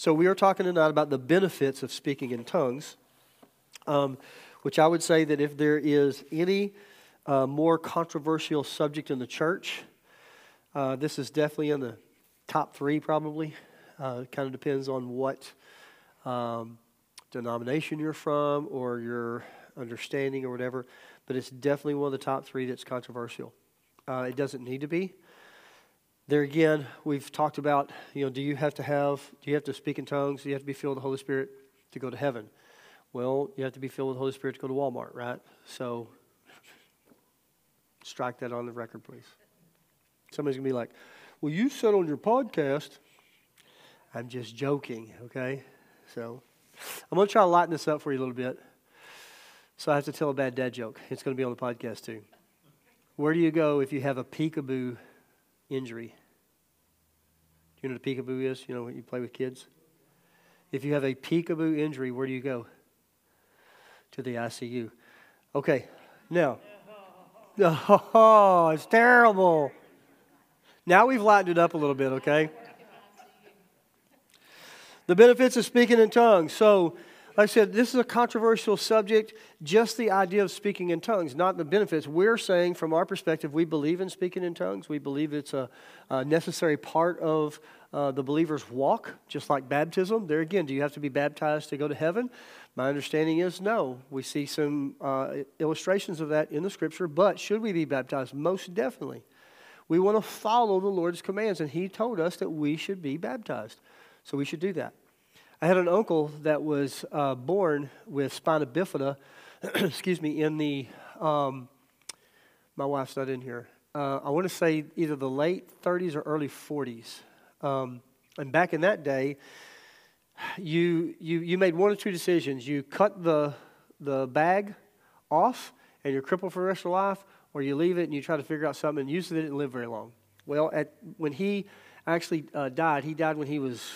So we are talking tonight about the benefits of speaking in tongues, um, which I would say that if there is any uh, more controversial subject in the church, uh, this is definitely in the top three, probably. Uh, kind of depends on what um, denomination you're from or your understanding or whatever, but it's definitely one of the top three that's controversial. Uh, it doesn't need to be. There again, we've talked about, you know, do you have to have, do you have to speak in tongues? Do you have to be filled with the Holy Spirit to go to heaven? Well, you have to be filled with the Holy Spirit to go to Walmart, right? So strike that on the record, please. Somebody's going to be like, well, you said on your podcast, I'm just joking, okay? So I'm going to try to lighten this up for you a little bit. So I have to tell a bad dad joke. It's going to be on the podcast too. Where do you go if you have a peekaboo injury? You know what a peekaboo is? You know when you play with kids? If you have a peekaboo injury, where do you go? To the ICU. Okay, now. Oh, it's terrible. Now we've lightened it up a little bit, okay? The benefits of speaking in tongues. So, I said, this is a controversial subject, just the idea of speaking in tongues, not the benefits. We're saying, from our perspective, we believe in speaking in tongues. We believe it's a, a necessary part of uh, the believer's walk, just like baptism. There again, do you have to be baptized to go to heaven? My understanding is no. We see some uh, illustrations of that in the scripture, but should we be baptized? Most definitely. We want to follow the Lord's commands, and He told us that we should be baptized. So we should do that. I had an uncle that was uh, born with spina bifida, excuse me, in the, um, my wife's not in here. Uh, I want to say either the late 30s or early 40s. Um, and back in that day, you, you, you made one or two decisions. You cut the, the bag off and you're crippled for the rest of your life, or you leave it and you try to figure out something. And usually they didn't live very long. Well, at, when he actually uh, died, he died when he was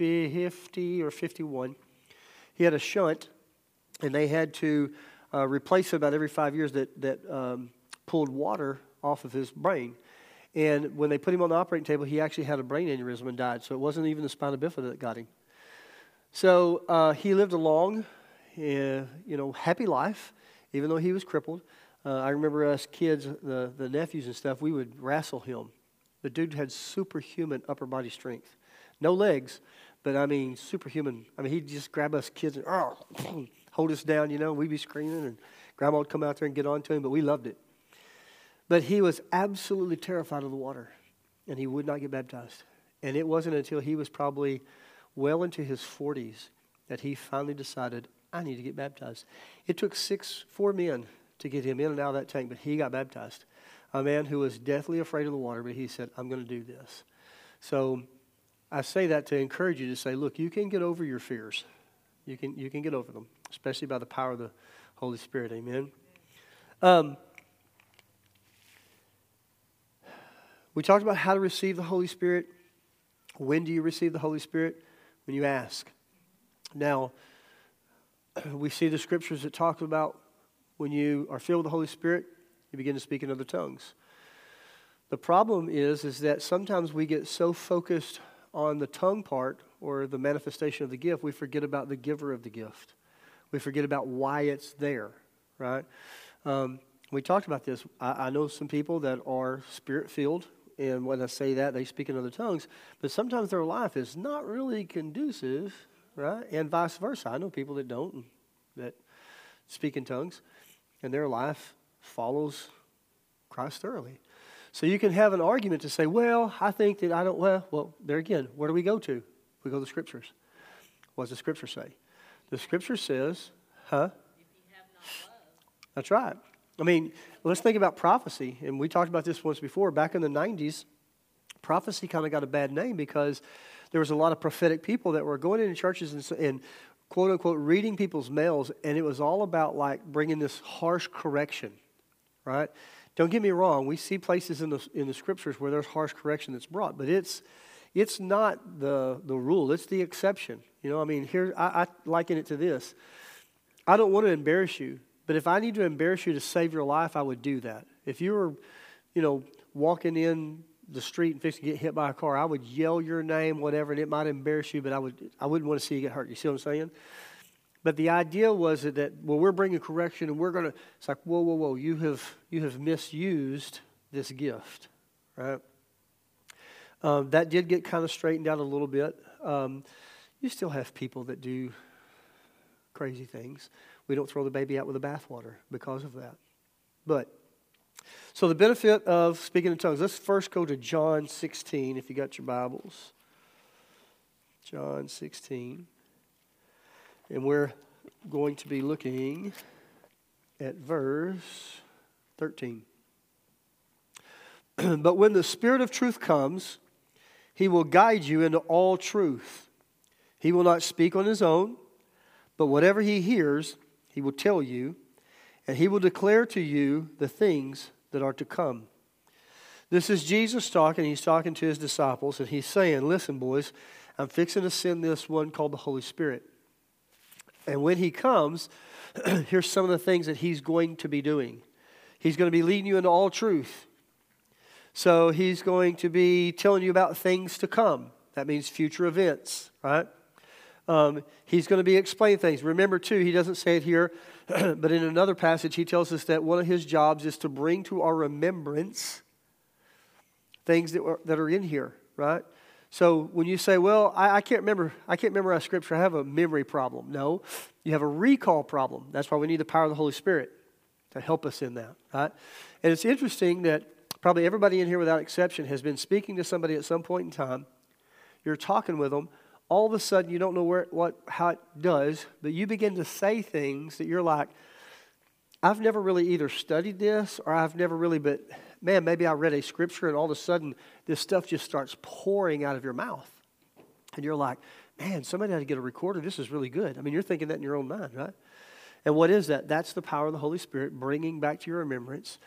50 or 51. He had a shunt, and they had to uh, replace about every five years that, that um, pulled water off of his brain. And when they put him on the operating table, he actually had a brain aneurysm and died. So it wasn't even the spina bifida that got him. So uh, he lived a long, uh, you know, happy life, even though he was crippled. Uh, I remember us kids, the, the nephews and stuff, we would wrestle him. The dude had superhuman upper body strength. No legs, but I mean, superhuman. I mean, he'd just grab us kids and oh, hold us down, you know. We'd be screaming, and grandma would come out there and get on to him, but we loved it. But he was absolutely terrified of the water, and he would not get baptized. And it wasn't until he was probably well into his 40s that he finally decided, I need to get baptized. It took six, four men to get him in and out of that tank, but he got baptized. A man who was deathly afraid of the water, but he said, I'm going to do this. So I say that to encourage you to say, look, you can get over your fears. You can, you can get over them, especially by the power of the Holy Spirit. Amen. Um, we talked about how to receive the Holy Spirit. When do you receive the Holy Spirit? When you ask. Now, we see the scriptures that talk about when you are filled with the Holy Spirit, you begin to speak in other tongues. The problem is, is that sometimes we get so focused on the tongue part or the manifestation of the gift, we forget about the giver of the gift. We forget about why it's there, right? Um, we talked about this. I, I know some people that are spirit filled, and when I say that, they speak in other tongues, but sometimes their life is not really conducive, right? And vice versa. I know people that don't, that speak in tongues, and their life follows Christ thoroughly. So you can have an argument to say, well, I think that I don't, well, well, there again, where do we go to? We go to the scriptures. What does the scripture say? The scripture says, huh? That's right. I mean, let's think about prophecy. And we talked about this once before. Back in the 90s, prophecy kind of got a bad name because there was a lot of prophetic people that were going into churches and, and quote unquote reading people's mails, and it was all about like bringing this harsh correction, right? Don't get me wrong, we see places in the, in the scriptures where there's harsh correction that's brought, but it's, it's not the, the rule, it's the exception. You know, I mean, here, I, I liken it to this. I don't want to embarrass you, but if I need to embarrass you to save your life, I would do that. If you were, you know, walking in the street and fix to get hit by a car, I would yell your name, whatever, and it might embarrass you, but I, would, I wouldn't want to see you get hurt. You see what I'm saying? But the idea was that, well, we're bringing correction and we're going to, it's like, whoa, whoa, whoa, you have, you have misused this gift, right? Um, that did get kind of straightened out a little bit. Um, you still have people that do crazy things. We don't throw the baby out with the bathwater because of that. But, so the benefit of speaking in tongues. Let's first go to John 16, if you got your Bibles. John 16. And we're going to be looking at verse 13. but when the Spirit of truth comes, he will guide you into all truth. He will not speak on his own, but whatever he hears, he will tell you, and he will declare to you the things that are to come. This is Jesus talking. He's talking to his disciples, and he's saying, Listen, boys, I'm fixing to send this one called the Holy Spirit. And when he comes, here's some of the things that he's going to be doing. He's going to be leading you into all truth. So he's going to be telling you about things to come. That means future events, right? Um, he's going to be explaining things. Remember, too, he doesn't say it here, but in another passage, he tells us that one of his jobs is to bring to our remembrance things that, are, that are in here, right? So when you say, well, I, I, can't remember, I can't memorize scripture, I have a memory problem. No, you have a recall problem. That's why we need the power of the Holy Spirit to help us in that, right? And it's interesting that probably everybody in here without exception has been speaking to somebody at some point in time. You're talking with them. All of a sudden, you don't know where, what, how it does, but you begin to say things that you're like, I've never really either studied this or I've never really, but man, maybe I read a scripture and all of a sudden this stuff just starts pouring out of your mouth. And you're like, man, somebody had to get a recorder. This is really good. I mean, you're thinking that in your own mind, right? And what is that? That's the power of the Holy Spirit bringing back to your remembrance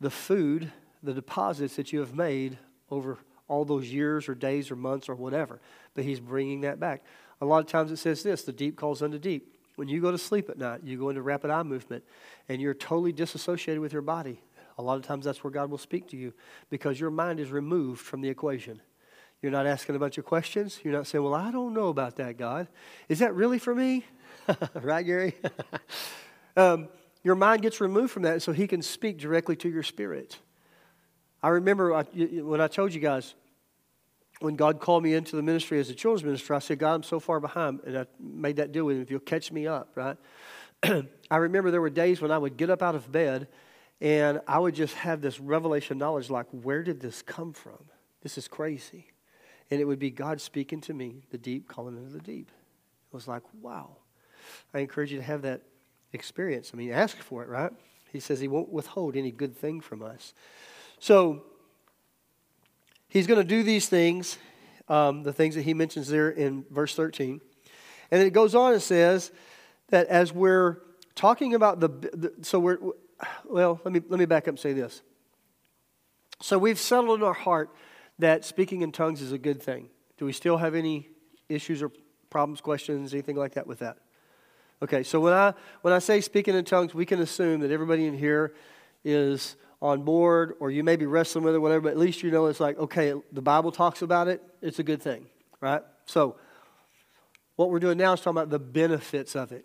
the food, the deposits that you have made over all those years or days or months or whatever. But He's bringing that back. A lot of times it says this the deep calls unto deep. When you go to sleep at night, you go into rapid eye movement and you're totally disassociated with your body. A lot of times that's where God will speak to you because your mind is removed from the equation. You're not asking a bunch of questions. You're not saying, Well, I don't know about that, God. Is that really for me? right, Gary? um, your mind gets removed from that so He can speak directly to your spirit. I remember when I told you guys, when God called me into the ministry as a children's minister, I said, God, I'm so far behind. And I made that deal with Him. If you'll catch me up, right? I remember there were days when I would get up out of bed and I would just have this revelation knowledge like, where did this come from? This is crazy. And it would be God speaking to me, the deep calling into the deep. It was like, wow. I encourage you to have that experience. I mean, ask for it, right? He says he won't withhold any good thing from us. So, he's going to do these things, um, the things that he mentions there in verse 13. And it goes on and says that as we're talking about the, the so we're, well, let me, let me back up and say this. So we've settled in our heart that speaking in tongues is a good thing. Do we still have any issues or problems, questions, anything like that with that? Okay, so when I when I say speaking in tongues, we can assume that everybody in here is on board, or you may be wrestling with it, whatever. But at least you know it's like okay, the Bible talks about it. It's a good thing, right? So what we're doing now is talking about the benefits of it,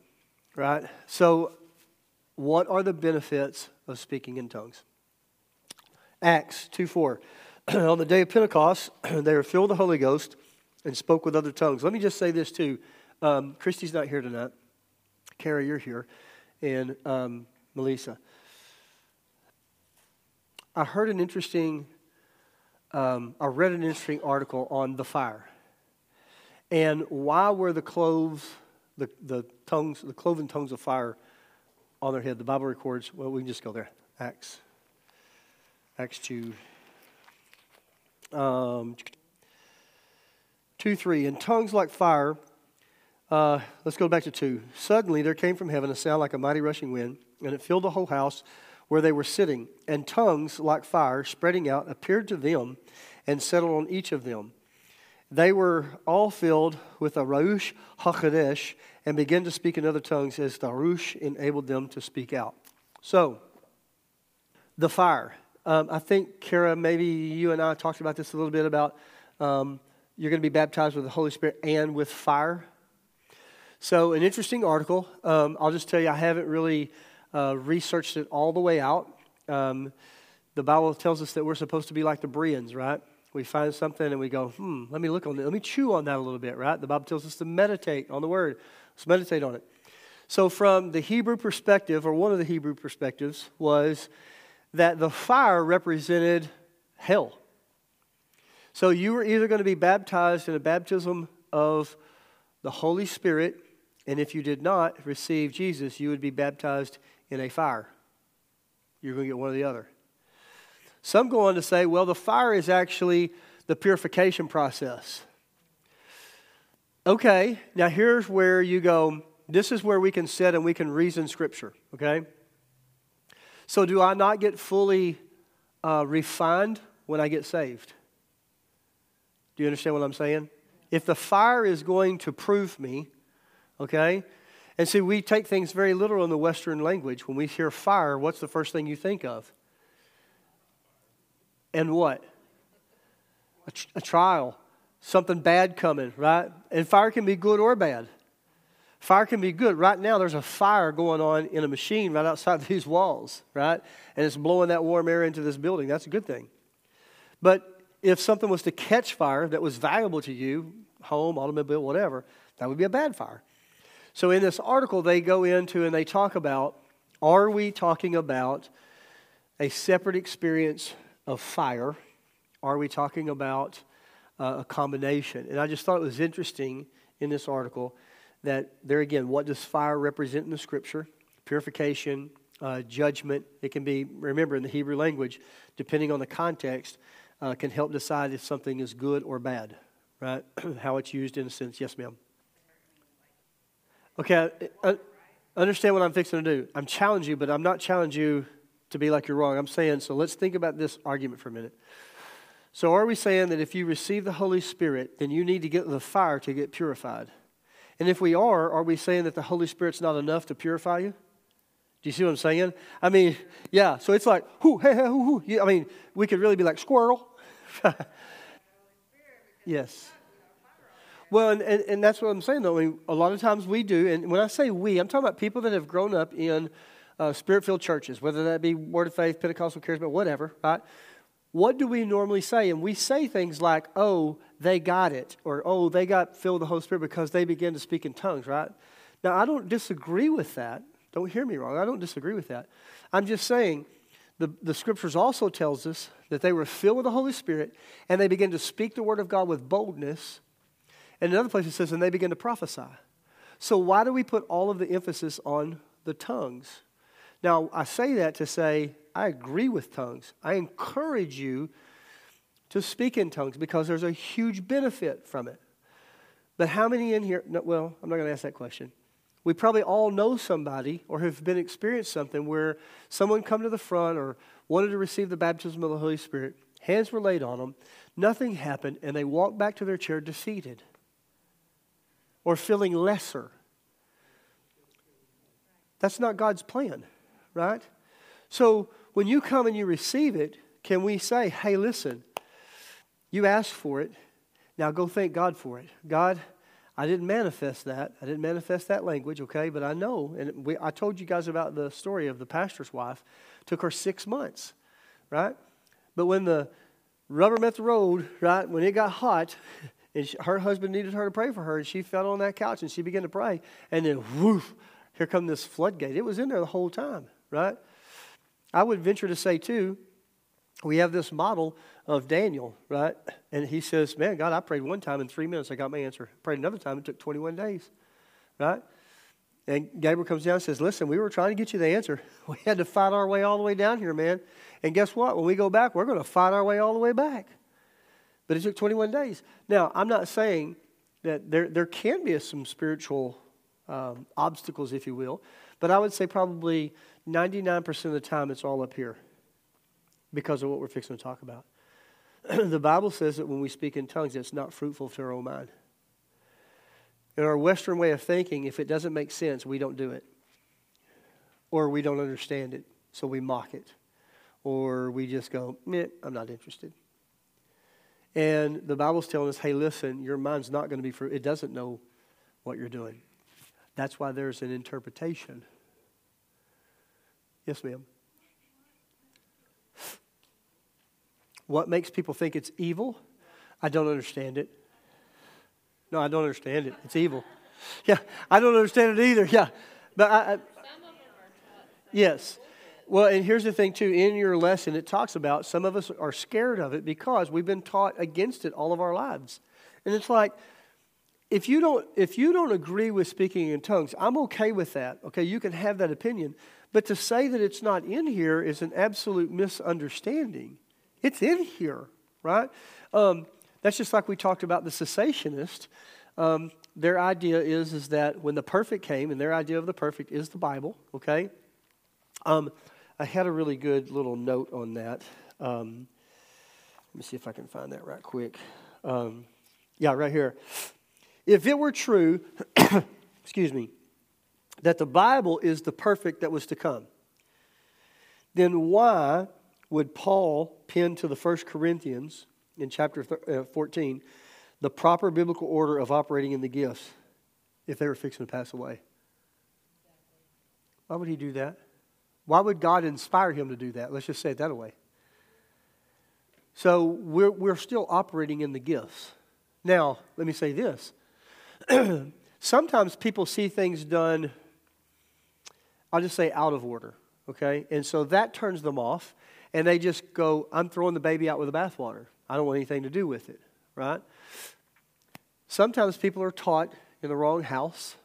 right? So what are the benefits of speaking in tongues? Acts 2 4. On the day of Pentecost, they were filled with the Holy Ghost and spoke with other tongues. Let me just say this too. Um, Christy's not here tonight. Carrie, you're here. And um, Melissa. I heard an interesting, um, I read an interesting article on the fire. And why were the cloves, the, the tongues, the cloven tongues of fire on their head. The Bible records, well, we can just go there. Acts. Acts 2. Um, 2 3. In tongues like fire, uh, let's go back to 2. Suddenly there came from heaven a sound like a mighty rushing wind, and it filled the whole house where they were sitting. And tongues like fire, spreading out, appeared to them and settled on each of them. They were all filled with a Ruach HaKodesh and began to speak in other tongues as the Ruach enabled them to speak out. So, the fire. Um, I think, Kara, maybe you and I talked about this a little bit about um, you're going to be baptized with the Holy Spirit and with fire. So, an interesting article. Um, I'll just tell you, I haven't really uh, researched it all the way out. Um, the Bible tells us that we're supposed to be like the Bereans, right? We find something and we go, hmm, let me look on it. Let me chew on that a little bit, right? The Bible tells us to meditate on the word. Let's meditate on it. So, from the Hebrew perspective, or one of the Hebrew perspectives, was that the fire represented hell. So, you were either going to be baptized in a baptism of the Holy Spirit, and if you did not receive Jesus, you would be baptized in a fire. You're going to get one or the other. Some go on to say, well, the fire is actually the purification process. Okay, now here's where you go, this is where we can sit and we can reason Scripture, okay? So, do I not get fully uh, refined when I get saved? Do you understand what I'm saying? If the fire is going to prove me, okay? And see, we take things very literal in the Western language. When we hear fire, what's the first thing you think of? And what? A, tr- a, trial, something bad coming, right? And fire can be good or bad. Fire can be good. Right now, there's a fire going on in a machine right outside these walls, right? And it's blowing that warm air into this building. That's a good thing. But if something was to catch fire that was valuable to you, home, automobile, whatever, that would be a bad fire. So in this article, they go into and they talk about are we talking about a separate experience of fire? Are we talking about uh, a combination? And I just thought it was interesting in this article that there again, what does fire represent in the scripture? Purification, uh, judgment. It can be, remember, in the Hebrew language, depending on the context, uh, can help decide if something is good or bad, right? How it's used in a sense. Yes, ma'am. Okay, I, I understand what I'm fixing to do. I'm challenging you, but I'm not challenging you to be like you're wrong. I'm saying, so let's think about this argument for a minute. So, are we saying that if you receive the Holy Spirit, then you need to get the fire to get purified? And if we are, are we saying that the Holy Spirit's not enough to purify you? Do you see what I'm saying? I mean, yeah, so it's like, whoo, hey, hey, whoo, whoo. I mean, we could really be like squirrel. yes. Well, and, and, and, that's what I'm saying, though. I mean, a lot of times we do, and when I say we, I'm talking about people that have grown up in uh, spirit filled churches, whether that be Word of Faith, Pentecostal Charismatic, whatever, right? What do we normally say? And we say things like, oh, they got it, or oh, they got filled with the Holy Spirit because they began to speak in tongues, right? Now, I don't disagree with that. Don't hear me wrong. I don't disagree with that. I'm just saying the, the scriptures also tells us that they were filled with the Holy Spirit and they began to speak the word of God with boldness. And another place it says, and they began to prophesy. So why do we put all of the emphasis on the tongues? Now, I say that to say I agree with tongues. I encourage you to speak in tongues because there's a huge benefit from it. But how many in here? No, well, I'm not going to ask that question. We probably all know somebody or have been experienced something where someone come to the front or wanted to receive the baptism of the Holy Spirit. Hands were laid on them. Nothing happened, and they walked back to their chair defeated or feeling lesser. That's not God's plan right? So when you come and you receive it, can we say, hey, listen, you asked for it. Now go thank God for it. God, I didn't manifest that. I didn't manifest that language, okay? But I know, and we, I told you guys about the story of the pastor's wife. Took her six months, right? But when the rubber met the road, right, when it got hot, and she, her husband needed her to pray for her, and she fell on that couch and she began to pray, and then woof, here come this floodgate. It was in there the whole time right? I would venture to say, too, we have this model of Daniel, right? And he says, Man, God, I prayed one time in three minutes, I got my answer. Prayed another time, it took 21 days, right? And Gabriel comes down and says, Listen, we were trying to get you the answer. We had to fight our way all the way down here, man. And guess what? When we go back, we're going to fight our way all the way back. But it took 21 days. Now, I'm not saying that there, there can be some spiritual um, obstacles, if you will, but I would say probably 99% of the time it's all up here because of what we're fixing to talk about. the Bible says that when we speak in tongues, it's not fruitful to our own mind. In our Western way of thinking, if it doesn't make sense, we don't do it. Or we don't understand it, so we mock it. or we just go, Meh, I'm not interested. And the Bible's telling us, hey, listen, your mind's not going to be for it doesn't know what you're doing. That's why there's an interpretation. Yes, ma'am. What makes people think it's evil? I don't understand it. No, I don't understand it. It's evil. Yeah, I don't understand it either. Yeah, but I, I yes. Well, and here's the thing too. In your lesson, it talks about some of us are scared of it because we've been taught against it all of our lives, and it's like if you don't if you don't agree with speaking in tongues, I'm okay with that. Okay, you can have that opinion, but to say that it's not in here is an absolute misunderstanding. It's in here, right? Um, that's just like we talked about the cessationist. Um, their idea is, is that when the perfect came, and their idea of the perfect is the Bible, okay? Um, I had a really good little note on that. Um, let me see if I can find that right quick. Um, yeah, right here. If it were true, excuse me, that the Bible is the perfect that was to come, then why would Paul pin to the First Corinthians in chapter uh, 14 the proper biblical order of operating in the gifts if they were fixing to pass away? Why would he do that? Why would God inspire him to do that? Let's just say it that way. So we're, we're still operating in the gifts. Now, let me say this. Sometimes people see things done, I'll just say out of order, okay? And so that turns them off and they just go, I'm throwing the baby out with the bathwater. I don't want anything to do with it, right? Sometimes people are taught in the wrong house.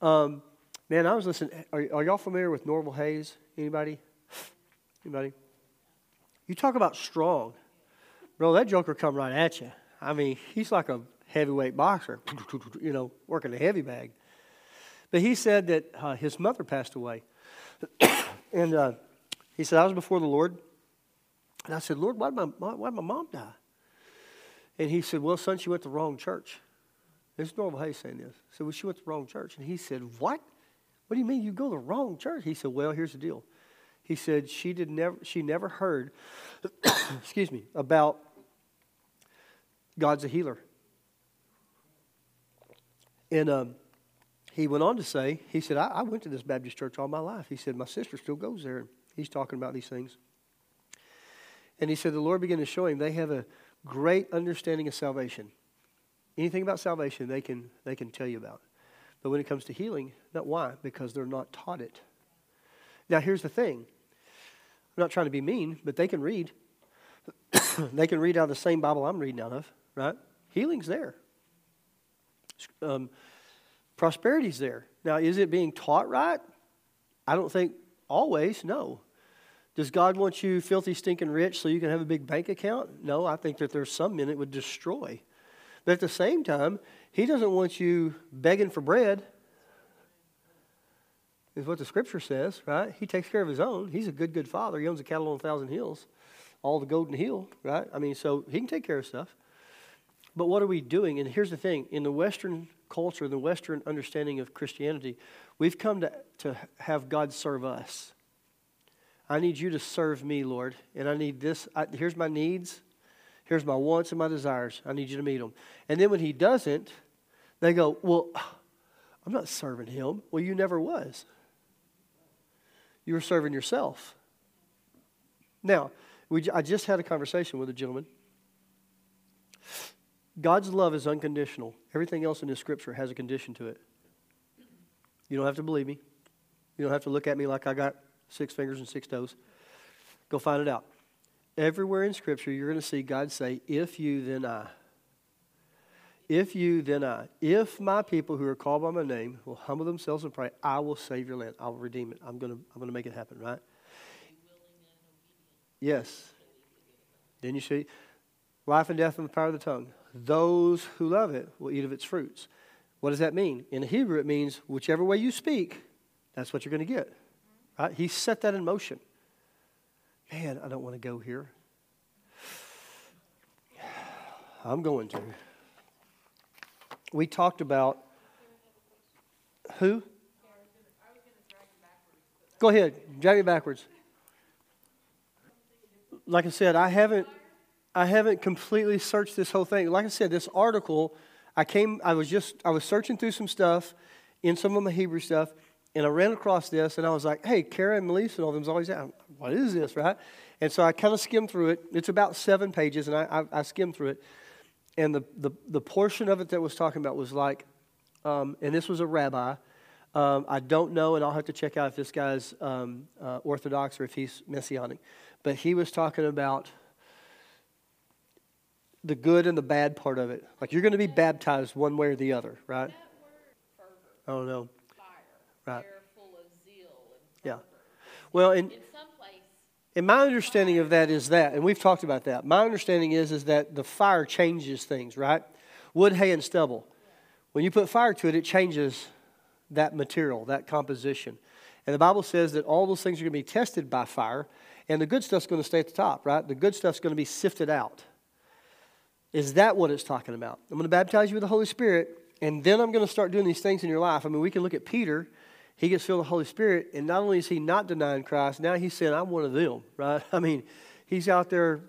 Um, man, I was listening. Are, are y'all familiar with Norval Hayes? Anybody? Anybody? You talk about strong. Bro, that joker come right at you. I mean, he's like a heavyweight boxer, you know, working a heavy bag. But he said that uh, his mother passed away. and uh, he said, I was before the Lord. And I said, Lord, why did my, why did my mom die? And he said, Well, son, she went to the wrong church. This is Norval Hayes saying this. Said, Well, she went to the wrong church. And he said, What? What do you mean you go to the wrong church? He said, Well, here's the deal. He said she did never she never heard, excuse me, about God's a healer. And um, he went on to say, he said, I, I, went to this Baptist church all my life. He said, my sister still goes there. He's talking about these things. And he said the Lord began to show him they have a great understanding of salvation. Anything about salvation they can they can tell you about. But when it comes to healing, not why? Because they're not taught it. Now here's the thing. I'm not trying to be mean, but they can read. they can read out of the same Bible I'm reading out of, right? Healing's there. Um, prosperity's there. Now, is it being taught right? I don't think always, no. Does God want you filthy, stinking rich so you can have a big bank account? No, I think that there's some men it would destroy. But at the same time, He doesn't want you begging for bread, is what the scripture says, right? He takes care of His own. He's a good, good father. He owns a cattle on a thousand hills, all the golden hill, right? I mean, so He can take care of stuff. But what are we doing? And here's the thing in the Western culture, the Western understanding of Christianity, we've come to, to have God serve us. I need you to serve me, Lord. And I need this. I, here's my needs. Here's my wants and my desires. I need you to meet them. And then when he doesn't, they go, Well, I'm not serving him. Well, you never was. You were serving yourself. Now, we, I just had a conversation with a gentleman. God's love is unconditional. Everything else in the scripture has a condition to it. You don't have to believe me. You don't have to look at me like I got six fingers and six toes. Go find it out. Everywhere in Scripture, you're going to see God say, If you, then I. If you, then I. If my people who are called by my name will humble themselves and pray, I will save your land. I will redeem it. I'm going to, I'm going to make it happen, right? Yes. Then you see life and death in the power of the tongue. Those who love it will eat of its fruits. What does that mean? In Hebrew, it means whichever way you speak, that's what you're going to get. Right? He set that in motion. Man, I don't want to go here. I'm going to. We talked about who? Go ahead, drag me backwards. like I said, I haven't, I haven't completely searched this whole thing. Like I said, this article, I came, I was just, I was searching through some stuff in some of my Hebrew stuff, and I ran across this, and I was like, hey, Kara and Melissa and all them's always out. What is this, right? And so I kind of skimmed through it. It's about seven pages, and I, I, I skimmed through it. And the, the, the portion of it that was talking about was like, um, and this was a rabbi. Um, I don't know, and I'll have to check out if this guy's um, uh, Orthodox or if he's Messianic. But he was talking about the good and the bad part of it. Like you're going to be baptized one way or the other, right? I don't know. Right. Yeah. Well, and and my understanding of that is that, and we've talked about that. My understanding is is that the fire changes things, right? Wood, hay, and stubble. When you put fire to it, it changes that material, that composition. And the Bible says that all those things are going to be tested by fire, and the good stuff's going to stay at the top, right? The good stuff's going to be sifted out. Is that what it's talking about? I'm going to baptize you with the Holy Spirit, and then I'm going to start doing these things in your life. I mean, we can look at Peter. He gets filled with the Holy Spirit, and not only is he not denying Christ, now he's saying, I'm one of them, right? I mean, he's out there,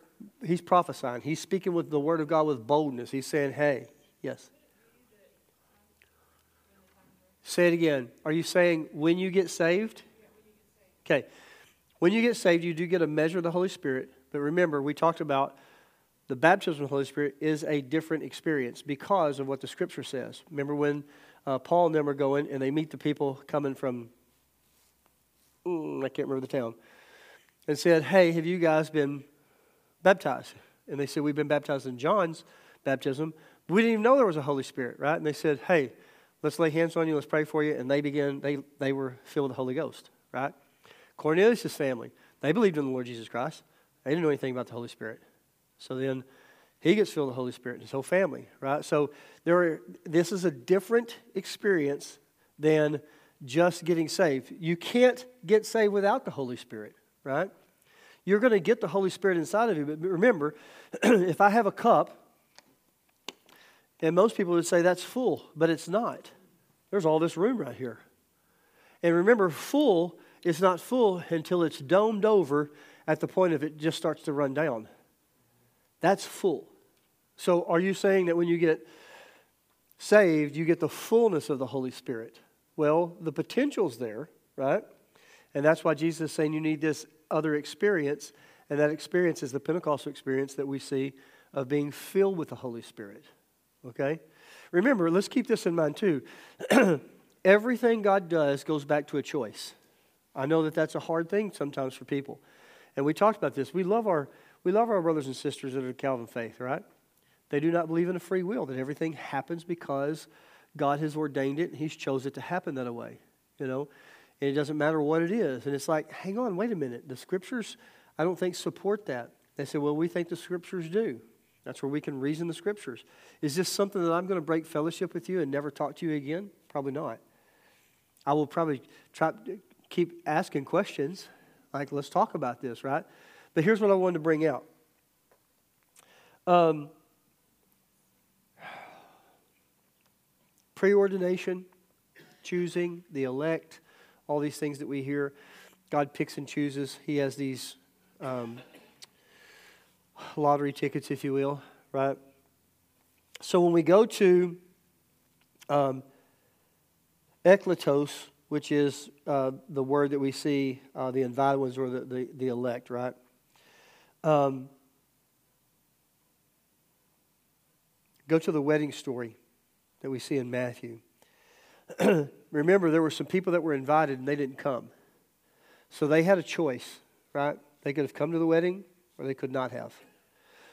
he's prophesying. He's speaking with the Word of God with boldness. He's saying, hey, yes. Say it again. Are you saying when you get saved? Okay. When you get saved, you do get a measure of the Holy Spirit. But remember, we talked about the baptism of the Holy Spirit is a different experience because of what the Scripture says. Remember when uh, Paul and them are going and they meet the people coming from, mm, I can't remember the town, and said, Hey, have you guys been baptized? And they said, We've been baptized in John's baptism. We didn't even know there was a Holy Spirit, right? And they said, Hey, let's lay hands on you, let's pray for you. And they began, they, they were filled with the Holy Ghost, right? Cornelius' family, they believed in the Lord Jesus Christ. They didn't know anything about the Holy Spirit. So then he gets filled with the Holy Spirit and his whole family, right? So there are, this is a different experience than just getting saved. You can't get saved without the Holy Spirit, right? You're going to get the Holy Spirit inside of you. But remember, if I have a cup, and most people would say that's full, but it's not. There's all this room right here. And remember, full is not full until it's domed over at the point of it just starts to run down. That's full. So, are you saying that when you get saved, you get the fullness of the Holy Spirit? Well, the potential's there, right? And that's why Jesus is saying you need this other experience. And that experience is the Pentecostal experience that we see of being filled with the Holy Spirit. Okay? Remember, let's keep this in mind too. Everything God does goes back to a choice. I know that that's a hard thing sometimes for people. And we talked about this. We love our we love our brothers and sisters that are Calvin faith, right? They do not believe in a free will, that everything happens because God has ordained it and He's chose it to happen that way, you know? And it doesn't matter what it is. And it's like, hang on, wait a minute. The scriptures, I don't think, support that. They say, well, we think the scriptures do. That's where we can reason the scriptures. Is this something that I'm going to break fellowship with you and never talk to you again? Probably not. I will probably try keep asking questions, like, let's talk about this, right? But here's what I wanted to bring out. Um, preordination, choosing, the elect, all these things that we hear. God picks and chooses. He has these um, lottery tickets, if you will, right? So when we go to um, eklektos, which is uh, the word that we see, uh, the invited ones or the, the, the elect, right? Um, go to the wedding story that we see in Matthew. Remember, there were some people that were invited and they didn't come. So they had a choice, right? They could have come to the wedding or they could not have.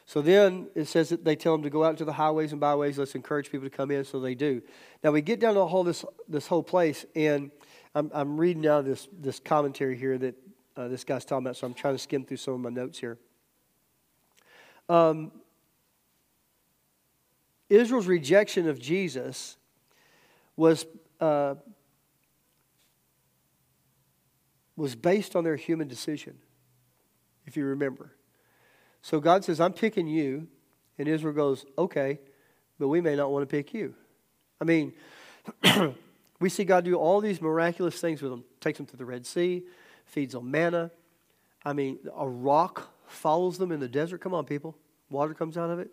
So then it says that they tell them to go out into the highways and byways. Let's encourage people to come in, so they do. Now we get down to the whole this this whole place, and I'm, I'm reading now this this commentary here that uh, this guy's talking about. So I'm trying to skim through some of my notes here. Um, Israel's rejection of Jesus was, uh, was based on their human decision, if you remember. So God says, I'm picking you. And Israel goes, okay, but we may not want to pick you. I mean, we see God do all these miraculous things with them. Takes them to the Red Sea, feeds them manna. I mean, a rock follows them in the desert. Come on, people. Water comes out of it.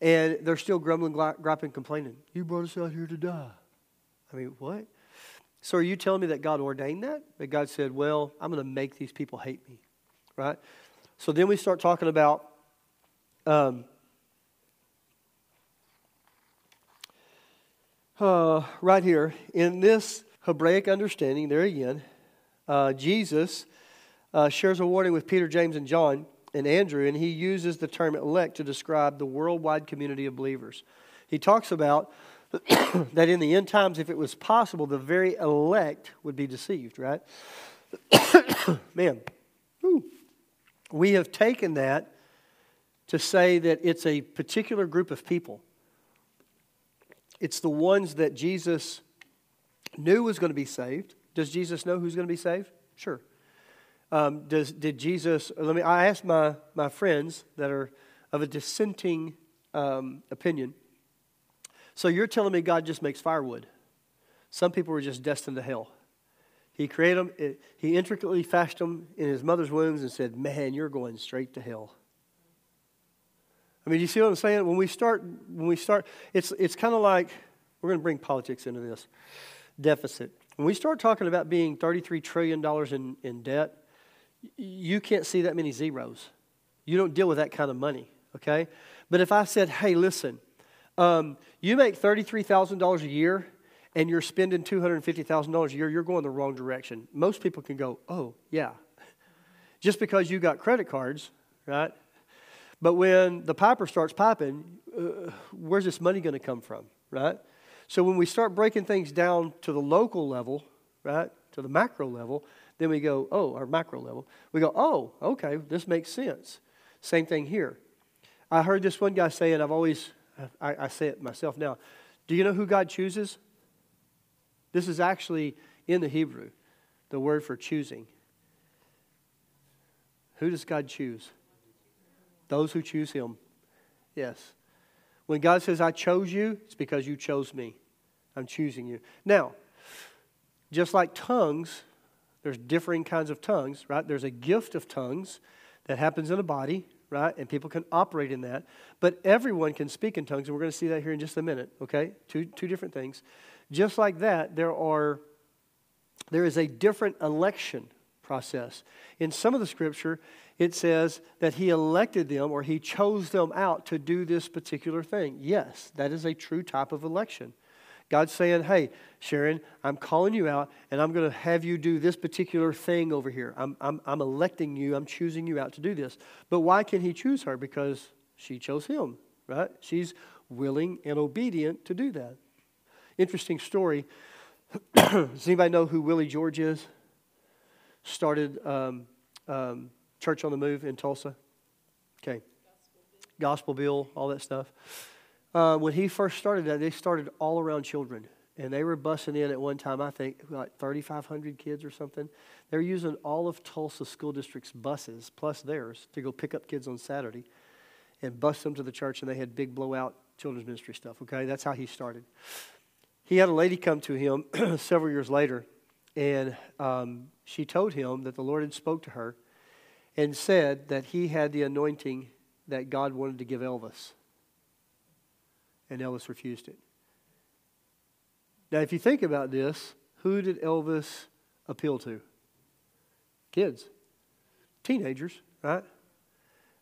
And they're still grumbling, griping, complaining. You brought us out here to die. I mean, what? So are you telling me that God ordained that? That God said, well, I'm going to make these people hate me, right? So then we start talking about um, uh, right here in this Hebraic understanding, there again, uh, Jesus uh, shares a warning with Peter, James, and John and Andrew, and he uses the term elect to describe the worldwide community of believers. He talks about that in the end times, if it was possible, the very elect would be deceived, right? Man, we have taken that to say that it's a particular group of people. It's the ones that Jesus knew was going to be saved. Does Jesus know who's going to be saved? Sure. Um, does, did Jesus, let me, I asked my, my friends that are of a dissenting um, opinion. So you're telling me God just makes firewood? Some people were just destined to hell. He created them, he intricately fashioned them in his mother's wombs and said, Man, you're going straight to hell. I mean, you see what I'm saying? When we start, when we start, it's, it's kind of like we're going to bring politics into this deficit. When we start talking about being $33 trillion in, in debt, you can't see that many zeros. You don't deal with that kind of money, okay? But if I said, hey, listen, um, you make $33,000 a year and you're spending $250,000 a year, you're going the wrong direction. Most people can go, oh, yeah. Just because you got credit cards, right? But when the piper starts piping, uh, where's this money going to come from, right? So when we start breaking things down to the local level, right, to the macro level, then we go, oh, our macro level, we go, oh, okay, this makes sense. Same thing here. I heard this one guy say, and I've always, I, I say it myself now. Do you know who God chooses? This is actually in the Hebrew, the word for choosing. Who does God choose? Those who choose Him. Yes. When God says, I chose you, it's because you chose me. I'm choosing you. Now, just like tongues, there's differing kinds of tongues, right? There's a gift of tongues that happens in a body, right? And people can operate in that. But everyone can speak in tongues, and we're going to see that here in just a minute, okay? Two, two different things. Just like that, there are there is a different election process. In some of the scripture, it says that he elected them or he chose them out to do this particular thing. Yes, that is a true type of election. God's saying, hey, Sharon, I'm calling you out and I'm going to have you do this particular thing over here. I'm, I'm, I'm electing you, I'm choosing you out to do this. But why can he choose her? Because she chose him, right? She's willing and obedient to do that. Interesting story. Does anybody know who Willie George is? Started um, um, Church on the Move in Tulsa. Okay. Gospel Bill, all that stuff. Uh, when he first started that, they started all around children. And they were busing in at one time, I think, like 3,500 kids or something. They're using all of Tulsa School District's buses, plus theirs, to go pick up kids on Saturday and bus them to the church. And they had big blowout children's ministry stuff, okay? That's how he started. He had a lady come to him several years later, and um, she told him that the Lord had spoke to her and said that he had the anointing that God wanted to give Elvis and Elvis refused it. Now, if you think about this, who did Elvis appeal to? Kids, teenagers, right?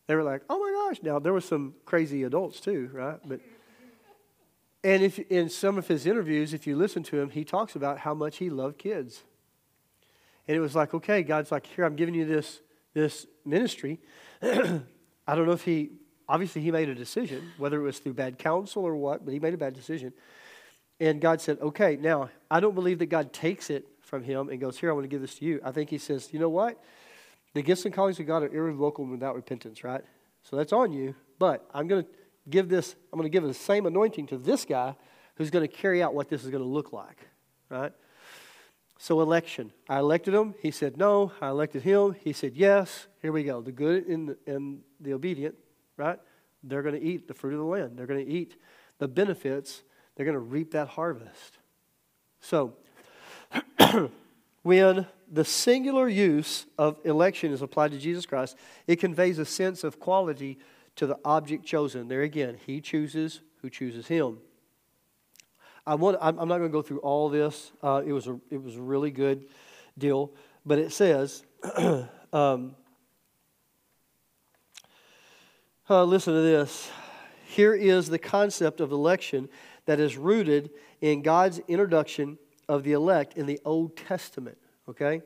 They were like, "Oh my gosh!" Now there were some crazy adults too, right? But and if in some of his interviews, if you listen to him, he talks about how much he loved kids. And it was like, okay, God's like, here, I'm giving you this this ministry. I don't know if he obviously he made a decision, whether it was through bad counsel or what, but he made a bad decision. And God said, okay, now, I don't believe that God takes it from him and goes, here, I want to give this to you. I think he says, you know what? The gifts and callings of God are irrevocable without repentance, right? So that's on you. But I'm going to give this, I'm going to give the same anointing to this guy who's going to carry out what this is going to look like, right? So, election. I elected him. He said no. I elected him. He said yes. Here we go. The good and the, and the obedient right? They're going to eat the fruit of the land. They're going to eat the benefits. They're going to reap that harvest. So, when the singular use of election is applied to Jesus Christ, it conveys a sense of quality to the object chosen. There again, he chooses who chooses him. I want, I'm not going to go through all this. Uh, it, was a, it was a really good deal. But it says, um, uh, listen to this. Here is the concept of election that is rooted in God's introduction of the elect in the Old Testament. Okay?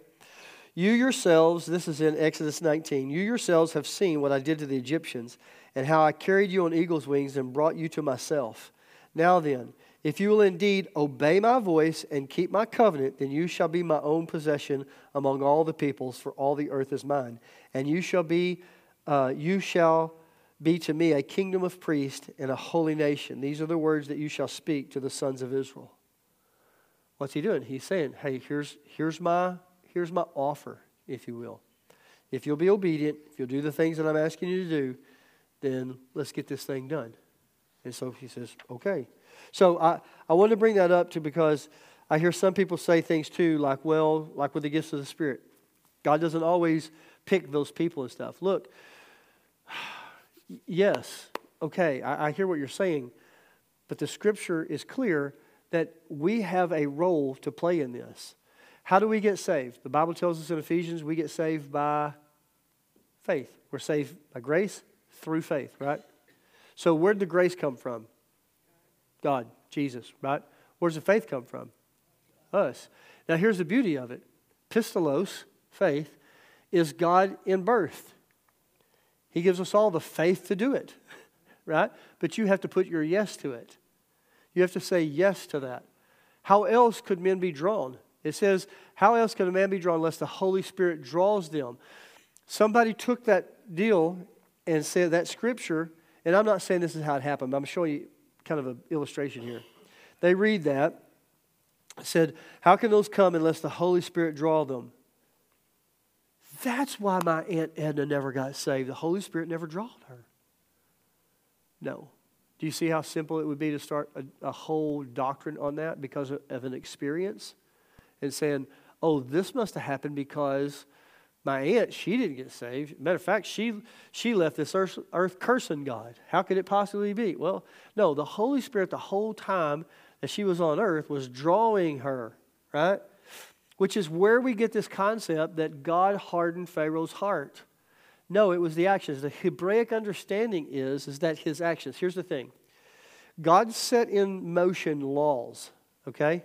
You yourselves, this is in Exodus 19, you yourselves have seen what I did to the Egyptians and how I carried you on eagle's wings and brought you to myself. Now then, if you will indeed obey my voice and keep my covenant, then you shall be my own possession among all the peoples, for all the earth is mine. And you shall be, uh, you shall be to me a kingdom of priests and a holy nation. These are the words that you shall speak to the sons of Israel. What's he doing? He's saying, hey, here's, here's, my, here's my offer, if you will. If you'll be obedient, if you'll do the things that I'm asking you to do, then let's get this thing done. And so he says, okay. So I, I wanted to bring that up to because I hear some people say things too, like, well, like with the gifts of the Spirit. God doesn't always pick those people and stuff. Look, yes, okay, I, I hear what you're saying, but the scripture is clear that we have a role to play in this. How do we get saved? The Bible tells us in Ephesians we get saved by faith. We're saved by grace through faith, right? So, where'd the grace come from? God, Jesus, right? Where's the faith come from? Us. Now, here's the beauty of it pistolos, faith, is God in birth. He gives us all the faith to do it, right? But you have to put your yes to it. You have to say yes to that. How else could men be drawn? It says, How else can a man be drawn unless the Holy Spirit draws them? Somebody took that deal and said that scripture, and I'm not saying this is how it happened, but I'm showing you kind of an illustration here. They read that, said, How can those come unless the Holy Spirit draw them? That's why my Aunt Edna never got saved. The Holy Spirit never drawed her. No. Do you see how simple it would be to start a, a whole doctrine on that because of, of an experience? And saying, oh, this must have happened because my aunt, she didn't get saved. Matter of fact, she, she left this earth, earth cursing God. How could it possibly be? Well, no, the Holy Spirit, the whole time that she was on earth, was drawing her, right? Which is where we get this concept that God hardened Pharaoh's heart. No, it was the actions. The Hebraic understanding is, is that his actions. Here's the thing God set in motion laws, okay?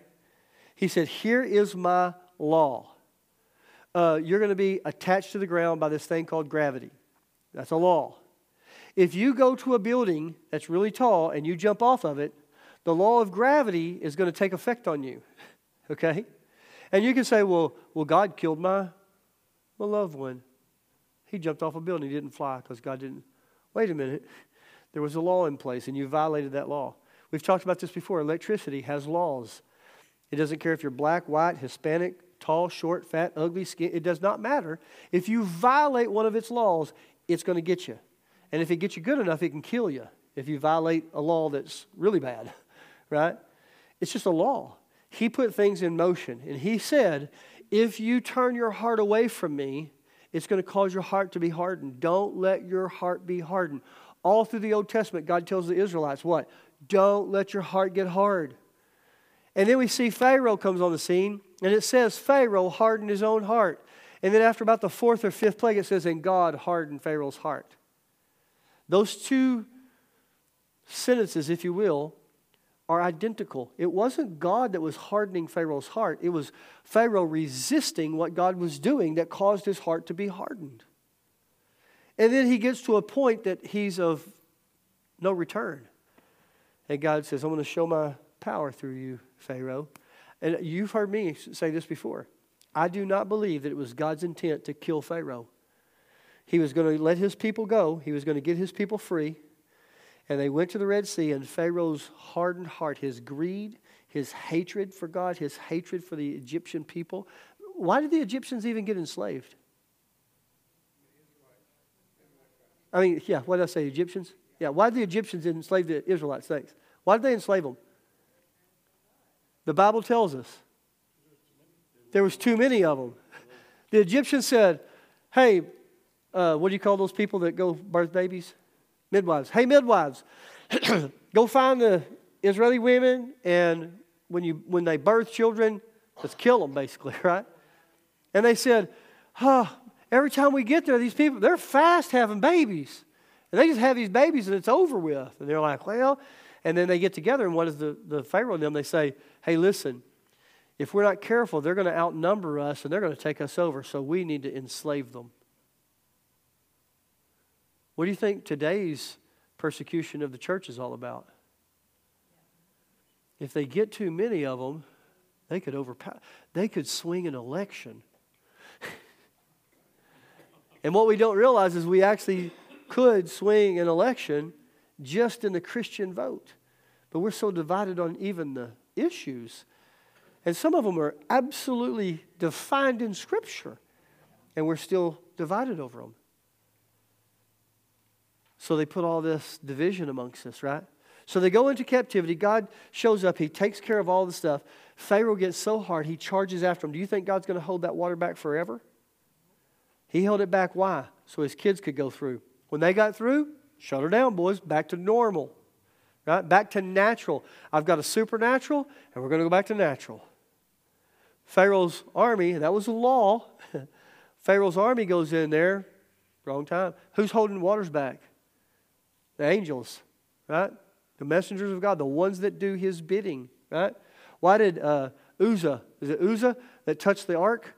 He said, Here is my law uh, you're going to be attached to the ground by this thing called gravity. That's a law. If you go to a building that's really tall and you jump off of it, the law of gravity is going to take effect on you. okay? And you can say, well, well, God killed my, my loved one. He jumped off a building. He didn't fly because God didn't. Wait a minute. There was a law in place and you violated that law. We've talked about this before. Electricity has laws. It doesn't care if you're black, white, Hispanic, tall, short, fat, ugly, skin, it does not matter. If you violate one of its laws, it's going to get you. And if it gets you good enough, it can kill you if you violate a law that's really bad, right? It's just a law. He put things in motion. And he said, if you turn your heart away from me, it's going to cause your heart to be hardened. Don't let your heart be hardened. All through the Old Testament, God tells the Israelites what? Don't let your heart get hard. And then we see Pharaoh comes on the scene, and it says Pharaoh hardened his own heart. And then after about the fourth or fifth plague, it says, and God hardened Pharaoh's heart. Those two sentences, if you will, are identical. It wasn't God that was hardening Pharaoh's heart, it was Pharaoh resisting what God was doing that caused his heart to be hardened. And then he gets to a point that he's of no return. And God says, I'm going to show my power through you, Pharaoh. And you've heard me say this before. I do not believe that it was God's intent to kill Pharaoh. He was going to let his people go, he was going to get his people free. And they went to the Red Sea, and Pharaoh's hardened heart, his greed, his hatred for God, his hatred for the Egyptian people. Why did the Egyptians even get enslaved? I mean, yeah, what did I say? Egyptians? Yeah, why did the Egyptians enslave the Israelites? Thanks. Why did they enslave them? The Bible tells us there was too many of them. The Egyptian said, Hey, uh, what do you call those people that go birth babies? Midwives. Hey, midwives, go find the Israeli women, and when, you, when they birth children, let's kill them, basically, right? And they said, every time we get there, these people, they're fast having babies. And they just have these babies and it's over with. And they're like, well, and then they get together, and what is the, the Pharaoh and them? They say, hey, listen, if we're not careful, they're going to outnumber us and they're going to take us over, so we need to enslave them. What do you think today's persecution of the church is all about? If they get too many of them, they could overpower, they could swing an election. and what we don't realize is we actually could swing an election just in the Christian vote. But we're so divided on even the issues. And some of them are absolutely defined in Scripture, and we're still divided over them. So they put all this division amongst us, right? So they go into captivity. God shows up. He takes care of all the stuff. Pharaoh gets so hard, he charges after them. Do you think God's going to hold that water back forever? He held it back. Why? So his kids could go through. When they got through, shut her down, boys. Back to normal. Right? Back to natural. I've got a supernatural, and we're going to go back to natural. Pharaoh's army, that was the law. Pharaoh's army goes in there, wrong time. Who's holding waters back? The angels, right? The messengers of God, the ones that do his bidding, right? Why did uh, Uzzah, is it Uzzah that touched the ark?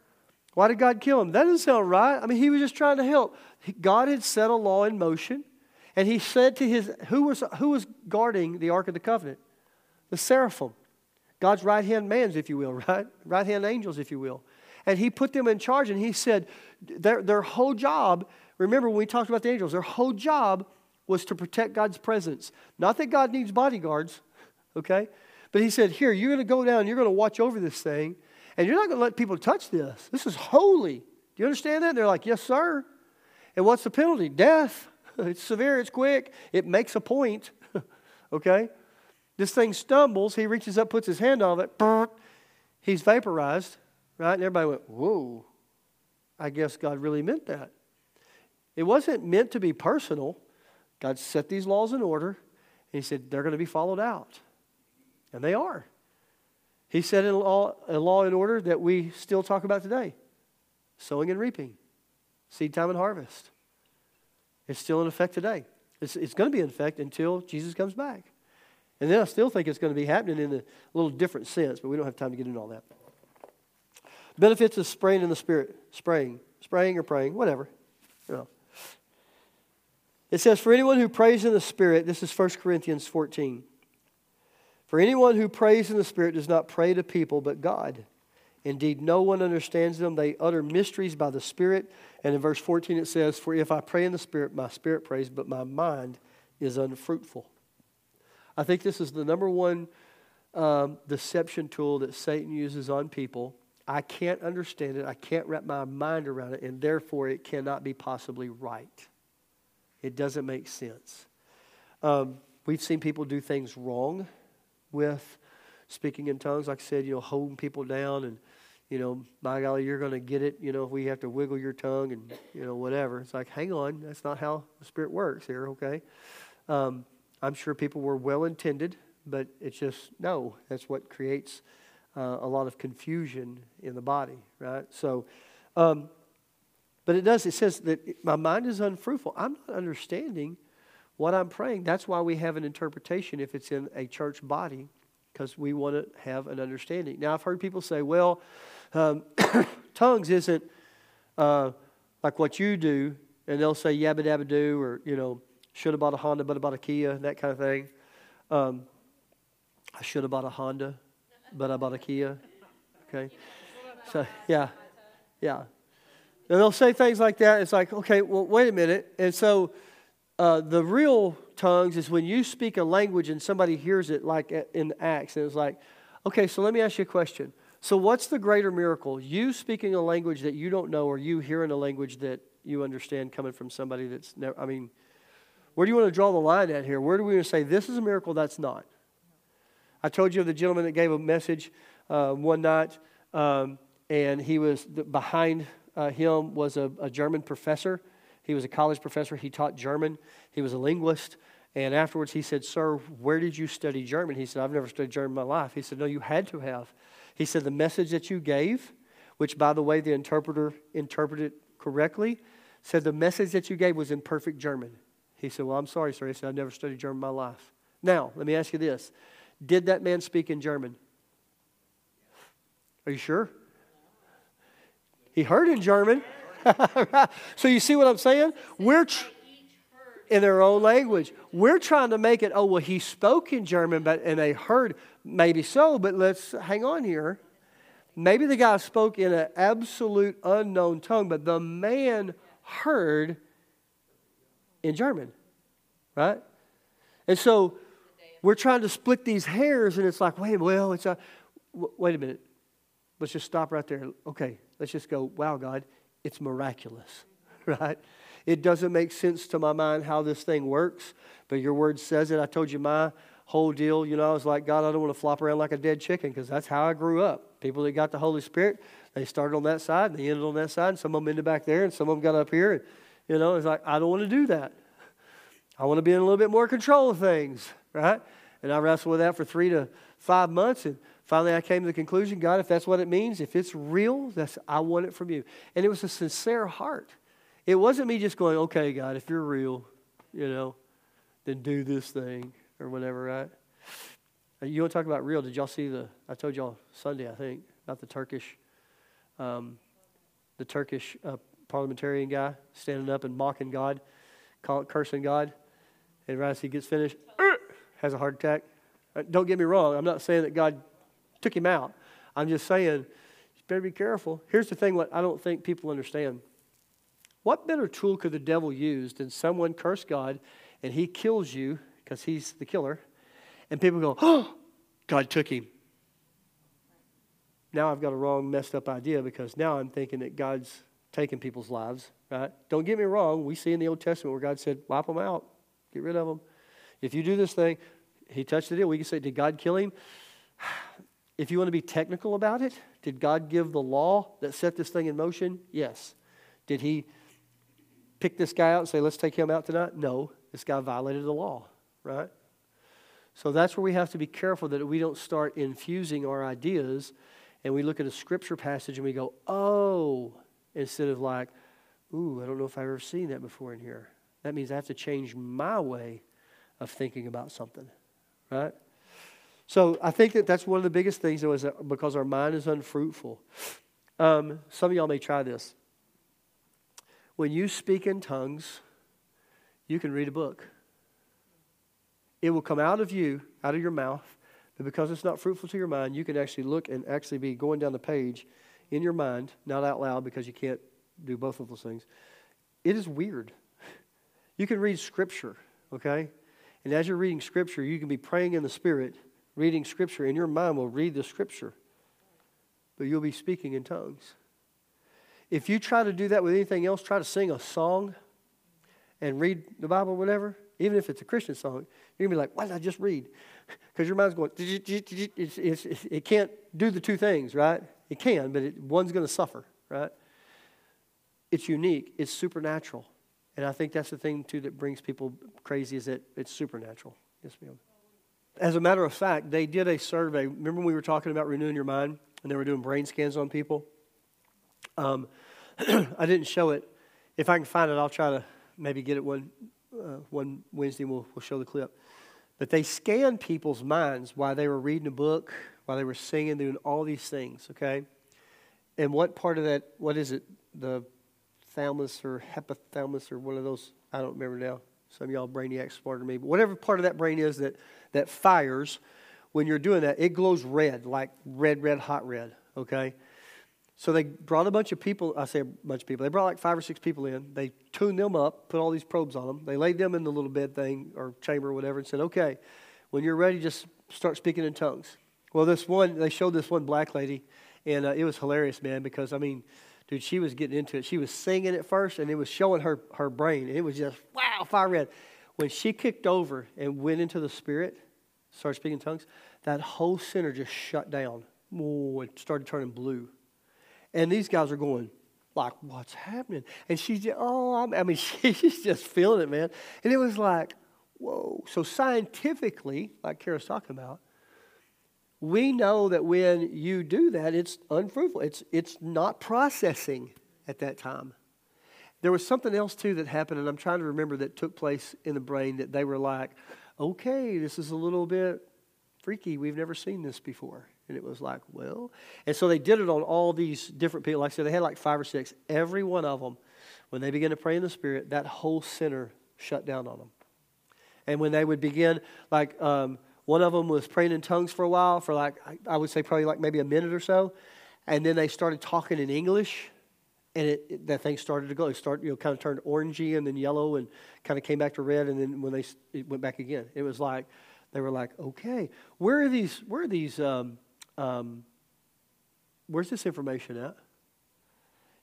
Why did God kill him? That doesn't sound right. I mean, he was just trying to help. God had set a law in motion, and he said to his, who was, who was guarding the Ark of the Covenant? The seraphim. God's right hand mans, if you will, right? Right hand angels, if you will. And he put them in charge, and he said their, their whole job, remember when we talked about the angels, their whole job was to protect God's presence. Not that God needs bodyguards, okay? But he said, Here, you're going to go down, you're going to watch over this thing, and you're not going to let people touch this. This is holy. Do you understand that? And they're like, Yes, sir. And what's the penalty? Death. It's severe, it's quick, it makes a point, okay? This thing stumbles, he reaches up, puts his hand on it, he's vaporized, right? And everybody went, Whoa, I guess God really meant that. It wasn't meant to be personal. God set these laws in order, and He said they're going to be followed out. And they are. He set a law, a law in order that we still talk about today sowing and reaping, seed time and harvest. It's still in effect today. It's, it's going to be in effect until Jesus comes back. And then I still think it's going to be happening in a little different sense, but we don't have time to get into all that. Benefits of spraying in the Spirit. Spraying. Spraying or praying, whatever. You know. It says, For anyone who prays in the Spirit, this is 1 Corinthians 14. For anyone who prays in the Spirit does not pray to people, but God. Indeed, no one understands them. They utter mysteries by the Spirit. And in verse 14 it says, For if I pray in the Spirit, my spirit prays, but my mind is unfruitful. I think this is the number one um, deception tool that Satan uses on people. I can't understand it. I can't wrap my mind around it, and therefore it cannot be possibly right. It doesn't make sense. Um, we've seen people do things wrong with speaking in tongues. Like I said, you know, holding people down and, you know, my golly, you're going to get it. You know, if we have to wiggle your tongue and, you know, whatever. It's like, hang on, that's not how the Spirit works here, okay? Um, I'm sure people were well intended, but it's just, no, that's what creates uh, a lot of confusion in the body, right? So, um, but it does, it says that my mind is unfruitful. I'm not understanding what I'm praying. That's why we have an interpretation if it's in a church body, because we want to have an understanding. Now, I've heard people say, well, um, tongues isn't uh, like what you do, and they'll say yabba dabba do, or, you know, should have bought a Honda, but I bought a Kia, that kind of thing. Um, I should have bought a Honda, but I bought a Kia. Okay? So, yeah. Yeah. And they'll say things like that. It's like, okay, well, wait a minute. And so uh, the real tongues is when you speak a language and somebody hears it, like in Acts. And it's like, okay, so let me ask you a question. So, what's the greater miracle? You speaking a language that you don't know, or you hearing a language that you understand coming from somebody that's never, I mean, where do you want to draw the line at here? Where do we want to say this is a miracle, that's not? I told you of the gentleman that gave a message uh, one night, um, and he was behind uh, him was a, a German professor. He was a college professor. He taught German. He was a linguist. And afterwards, he said, Sir, where did you study German? He said, I've never studied German in my life. He said, No, you had to have. He said, The message that you gave, which, by the way, the interpreter interpreted correctly, said the message that you gave was in perfect German. He said, Well, I'm sorry, sir. He said, I've never studied German in my life. Now, let me ask you this Did that man speak in German? Are you sure? He heard in German. so you see what I'm saying? We're tr- in their own language. We're trying to make it, oh, well, he spoke in German, but and they heard. Maybe so, but let's hang on here. Maybe the guy spoke in an absolute unknown tongue, but the man heard in German, right? And so we're trying to split these hairs, and it's like, wait, well, it's a, wait a minute. Let's just stop right there. Okay, let's just go, wow, God, it's miraculous, right? It doesn't make sense to my mind how this thing works, but your word says it. I told you my whole deal, you know, I was like, God, I don't want to flop around like a dead chicken because that's how I grew up. People that got the Holy Spirit, they started on that side and they ended on that side, and some of them ended back there, and some of them got up here. And, you know, it's like, I don't want to do that. I want to be in a little bit more control of things, right? And I wrestled with that for three to five months, and finally I came to the conclusion, God, if that's what it means, if it's real, that's I want it from you. And it was a sincere heart. It wasn't me just going, okay, God, if you're real, you know, then do this thing or whatever, right? You want to talk about real? Did y'all see the? I told y'all Sunday, I think, about the Turkish, um, the Turkish uh, parliamentarian guy standing up and mocking God, call, cursing God, and right as he gets finished, has a heart attack. Uh, don't get me wrong. I'm not saying that God took him out. I'm just saying you better be careful. Here's the thing: what I don't think people understand. What better tool could the devil use than someone curse God and he kills you because he's the killer, and people go, "Oh, God took him." Now I've got a wrong, messed up idea because now I'm thinking that God's taking people's lives, right? Don't get me wrong. We see in the Old Testament where God said, wipe them out, get rid of them. If you do this thing, he touched the deal. We can say, did God kill him? If you want to be technical about it, did God give the law that set this thing in motion? Yes. Did he pick this guy out and say, let's take him out tonight? No. This guy violated the law, right? So that's where we have to be careful that we don't start infusing our ideas and we look at a scripture passage and we go, oh, instead of like, ooh, I don't know if I've ever seen that before in here. That means I have to change my way of thinking about something, right? So I think that that's one of the biggest things though, is because our mind is unfruitful. Um, some of y'all may try this. When you speak in tongues, you can read a book. It will come out of you, out of your mouth, but because it's not fruitful to your mind, you can actually look and actually be going down the page in your mind, not out loud because you can't do both of those things. It is weird. You can read scripture, okay? And as you're reading scripture, you can be praying in the spirit, reading scripture, and your mind will read the scripture, but you'll be speaking in tongues. If you try to do that with anything else, try to sing a song and read the Bible whatever, even if it's a Christian song, you're going to be like, why did I just read? Because your mind's going, it can't do the two things, right? It can, but it, one's going to suffer, right? It's unique, it's supernatural. And I think that's the thing, too, that brings people crazy is that it's supernatural. Yes, ma'am. As a matter of fact, they did a survey. Remember we were talking about renewing your mind and they were doing brain scans on people? Um, I didn't show it. If I can find it, I'll try to maybe get it one, uh, one Wednesday. We'll, we'll show the clip. But they scanned people's minds while they were reading a book, while they were singing, doing all these things, okay? And what part of that, what is it? The thalamus or hypothalamus or one of those, I don't remember now. Some of y'all brainiacs smarter than me. But whatever part of that brain is that, that fires when you're doing that, it glows red, like red, red, hot red, okay? So they brought a bunch of people, I say a bunch of people, they brought like five or six people in. They tuned them up, put all these probes on them. They laid them in the little bed thing or chamber or whatever and said, okay, when you're ready, just start speaking in tongues. Well, this one, they showed this one black lady, and uh, it was hilarious, man, because, I mean, dude, she was getting into it. She was singing at first, and it was showing her, her brain. And It was just, wow, fire red. When she kicked over and went into the spirit, started speaking in tongues, that whole center just shut down. Oh, it started turning blue. And these guys are going, like, what's happening? And she's just, oh, I'm, I mean, she's just feeling it, man. And it was like, whoa. So scientifically, like Kara's talking about, we know that when you do that, it's unfruitful. It's, it's not processing at that time. There was something else too that happened, and I'm trying to remember that took place in the brain that they were like, okay, this is a little bit freaky. We've never seen this before. And it was like, well. And so they did it on all these different people. Like I said, they had like five or six. Every one of them, when they began to pray in the Spirit, that whole center shut down on them. And when they would begin, like um, one of them was praying in tongues for a while, for like, I would say probably like maybe a minute or so. And then they started talking in English. And it, it, that thing started to go. It started, you know, kind of turned orangey and then yellow and kind of came back to red. And then when they it went back again, it was like they were like, okay, where are these? Where are these? Um, um, where's this information at?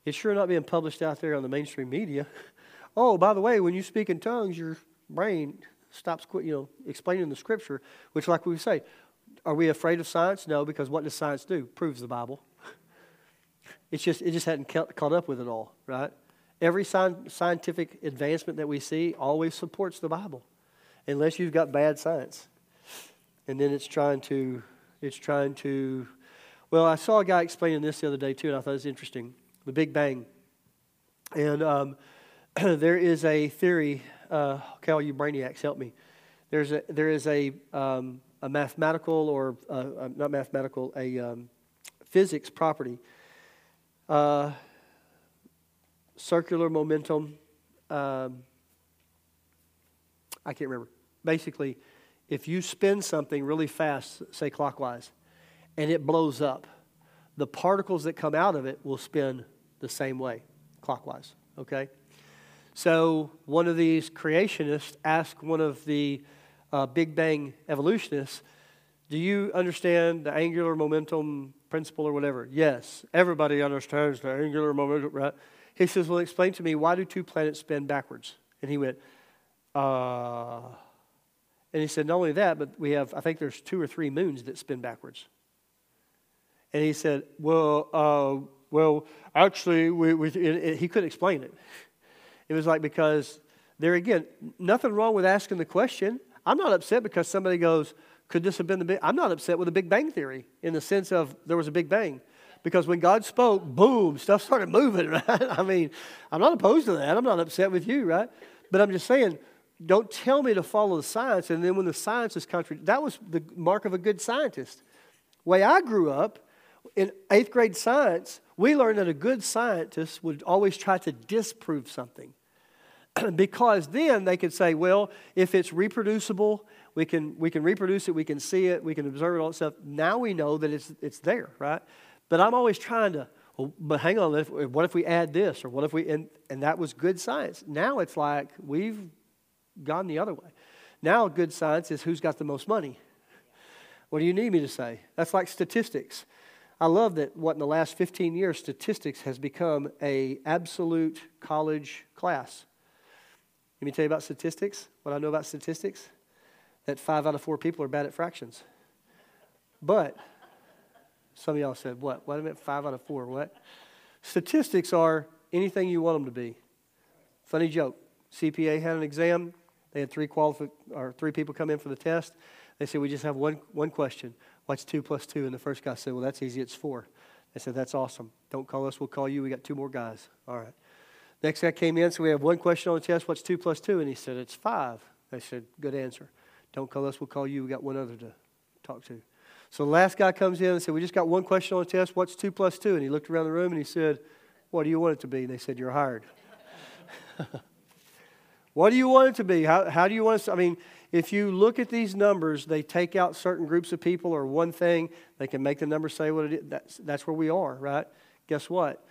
It's sure not being published out there on the mainstream media. oh, by the way, when you speak in tongues, your brain stops, you know, explaining the scripture. Which, like we say, are we afraid of science? No, because what does science do? Proves the Bible. It's just it just hadn't caught up with it all, right? Every scientific advancement that we see always supports the Bible, unless you've got bad science, and then it's trying to it's trying to. Well, I saw a guy explaining this the other day too, and I thought it was interesting. The Big Bang, and um, there is a theory. Uh, okay, all you brainiacs, help me. There's a there is a um, a mathematical or uh, not mathematical a um, physics property. Uh, circular momentum. Um, I can't remember. Basically, if you spin something really fast, say clockwise, and it blows up, the particles that come out of it will spin the same way, clockwise. Okay? So one of these creationists asked one of the uh, Big Bang evolutionists, Do you understand the angular momentum principle or whatever? Yes. Everybody understands the angular momentum, right? He says, Well, explain to me, why do two planets spin backwards? And he went, Uh, and he said, not only that, but we have, I think there's two or three moons that spin backwards. And he said, well, uh, well, actually, we, we, it, it, he couldn't explain it. It was like because there again, nothing wrong with asking the question. I'm not upset because somebody goes, could this have been the big? I'm not upset with the Big Bang Theory in the sense of there was a Big Bang. Because when God spoke, boom, stuff started moving, right? I mean, I'm not opposed to that. I'm not upset with you, right? But I'm just saying, don't tell me to follow the science. And then when the science is contradicted, that was the mark of a good scientist. Way I grew up, in eighth grade science, we learned that a good scientist would always try to disprove something. because then they could say, well, if it's reproducible, we can, we can reproduce it, we can see it, we can observe it, all that stuff. Now we know that it's, it's there, right? But I'm always trying to, well, but hang on, what if we add this? Or what if we, and, and that was good science. Now it's like we've gone the other way. Now, good science is who's got the most money. What do you need me to say? That's like statistics. I love that what in the last 15 years statistics has become a absolute college class. Let me tell you about statistics. What I know about statistics that 5 out of 4 people are bad at fractions. But some of y'all said, "What? What I meant 5 out of 4? What?" Statistics are anything you want them to be. Funny joke. CPA had an exam. They had three qualifi- or three people come in for the test. They said, We just have one, one question. What's two plus two? And the first guy said, Well, that's easy. It's four. They said, That's awesome. Don't call us. We'll call you. We got two more guys. All right. Next guy came in. So we have one question on the test. What's two plus two? And he said, It's five. They said, Good answer. Don't call us. We'll call you. We got one other to talk to. So the last guy comes in and said, We just got one question on the test. What's two plus two? And he looked around the room and he said, What do you want it to be? And they said, You're hired. What do you want it to be? How, how do you want it to, I mean, if you look at these numbers, they take out certain groups of people or one thing, they can make the number say what it is. That's, that's where we are, right? Guess what?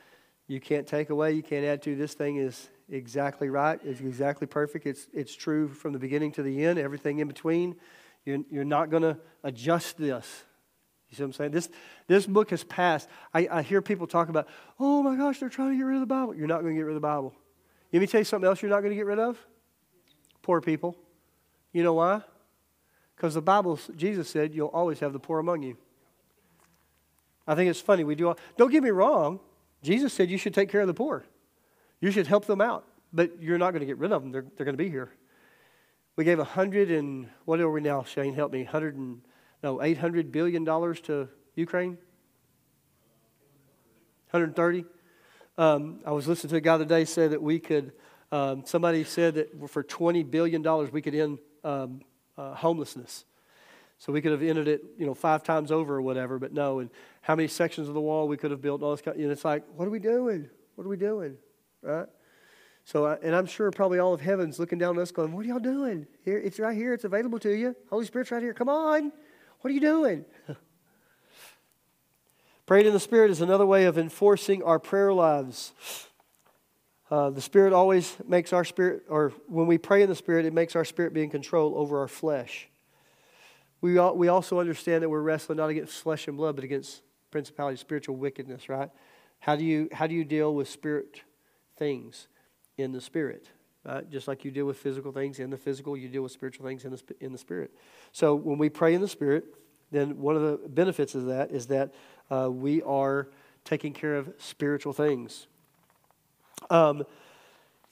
You can't take away, you can't add to. This thing is exactly right. It's exactly perfect. It's, it's true from the beginning to the end, everything in between. You're, you're not going to adjust this. You see what I'm saying? This, this book has passed. I, I hear people talk about, oh my gosh, they're trying to get rid of the Bible. You're not going to get rid of the Bible. Let me tell you something else you're not going to get rid of? Poor people. You know why? Because the Bible, Jesus said, you'll always have the poor among you. I think it's funny. We do all, don't get me wrong. Jesus said you should take care of the poor. You should help them out, but you're not going to get rid of them. They're, they're going to be here. We gave hundred and what are we now, Shane? Help me. Hundred and no, eight hundred billion dollars to Ukraine. 130. Um, I was listening to a guy today say that we could. Um, somebody said that for 20 billion dollars we could end um, uh, homelessness. So we could have ended it, you know, five times over or whatever. But no, and how many sections of the wall we could have built? And all this kind. Of, know, it's like, what are we doing? What are we doing? Right? So, and I'm sure probably all of heaven's looking down at us, going, "What are y'all doing? Here, it's right here. It's available to you. Holy Spirit's right here. Come on, what are you doing?" Praying in the Spirit is another way of enforcing our prayer lives. Uh, the Spirit always makes our spirit, or when we pray in the Spirit, it makes our spirit be in control over our flesh. We, all, we also understand that we're wrestling not against flesh and blood, but against principality, spiritual wickedness, right? How do you, how do you deal with spirit things in the Spirit? Right? Just like you deal with physical things in the physical, you deal with spiritual things in the, in the Spirit. So when we pray in the Spirit, then one of the benefits of that is that uh, we are taking care of spiritual things. Um,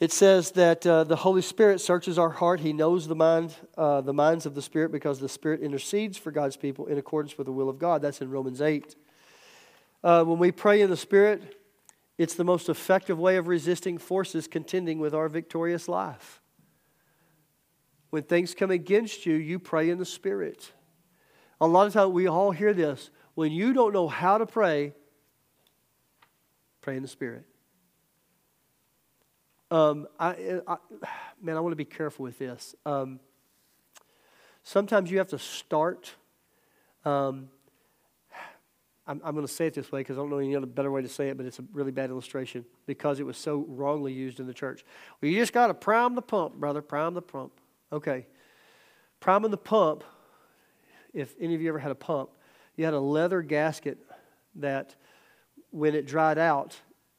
it says that uh, the Holy Spirit searches our heart. He knows the mind, uh, the minds of the Spirit, because the Spirit intercedes for God's people in accordance with the will of God. That's in Romans eight. Uh, when we pray in the Spirit, it's the most effective way of resisting forces contending with our victorious life. When things come against you, you pray in the Spirit. A lot of times we all hear this. When you don't know how to pray, pray in the Spirit. Um, I, I, man, I want to be careful with this. Um, sometimes you have to start. Um, I'm, I'm going to say it this way because I don't know any other better way to say it, but it's a really bad illustration because it was so wrongly used in the church. Well, you just got to prime the pump, brother. Prime the pump. Okay. Priming the pump, if any of you ever had a pump, you had a leather gasket that when it dried out,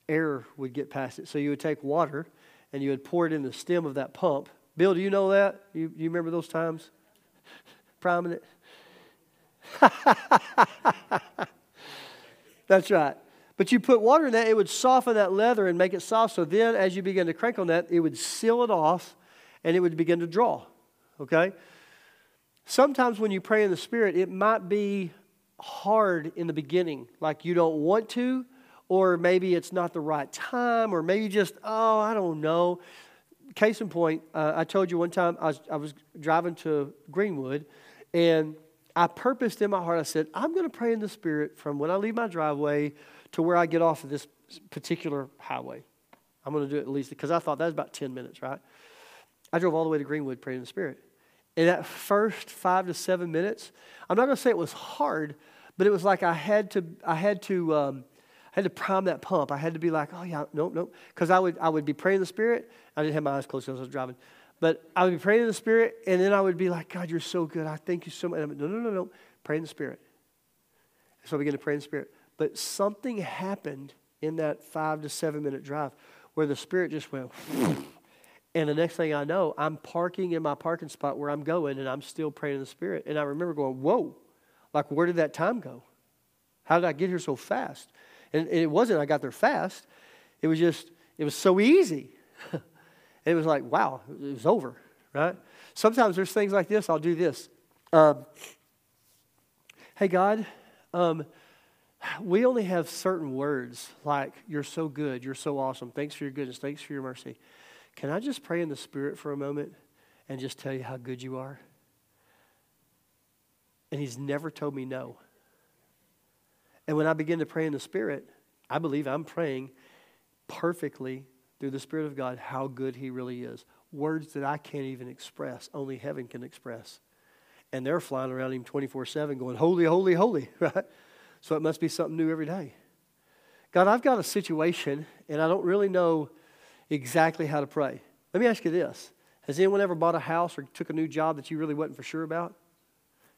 air would get past it. So you would take water and you would pour it in the stem of that pump. Bill, do you know that? You, you remember those times? Prominent. That's right. But you put water in that, it would soften that leather and make it soft. So then, as you begin to crank on that, it would seal it off and it would begin to draw. Okay? Sometimes when you pray in the Spirit, it might be hard in the beginning, like you don't want to, or maybe it's not the right time, or maybe just, oh, I don't know. Case in point, uh, I told you one time I was, I was driving to Greenwood, and I purposed in my heart, I said, I'm going to pray in the Spirit from when I leave my driveway to where I get off of this particular highway. I'm going to do it at least because I thought that was about 10 minutes, right? I drove all the way to Greenwood praying in the Spirit. In that first five to seven minutes, I'm not going to say it was hard, but it was like I had to, I had to, um, had to prime that pump. I had to be like, oh yeah, nope, nope. Because I would, I would be praying in the Spirit. I didn't have my eyes closed because I was driving. But I would be praying in the Spirit, and then I would be like, God, you're so good. I thank you so much. no, no, no, no. Pray in the Spirit. So I began to pray in the Spirit. But something happened in that five to seven minute drive where the Spirit just went, and the next thing I know, I'm parking in my parking spot where I'm going, and I'm still praying in the Spirit. And I remember going, whoa, like, where did that time go? How did I get here so fast? And it wasn't I got there fast. It was just, it was so easy. it was like, wow, it was over, right? Sometimes there's things like this. I'll do this. Um, hey, God, um, we only have certain words like, you're so good, you're so awesome, thanks for your goodness, thanks for your mercy. Can I just pray in the Spirit for a moment and just tell you how good you are? And He's never told me no. And when I begin to pray in the Spirit, I believe I'm praying perfectly through the Spirit of God how good He really is. Words that I can't even express, only heaven can express. And they're flying around Him 24 7 going, Holy, holy, holy, right? So it must be something new every day. God, I've got a situation and I don't really know exactly how to pray. Let me ask you this Has anyone ever bought a house or took a new job that you really wasn't for sure about?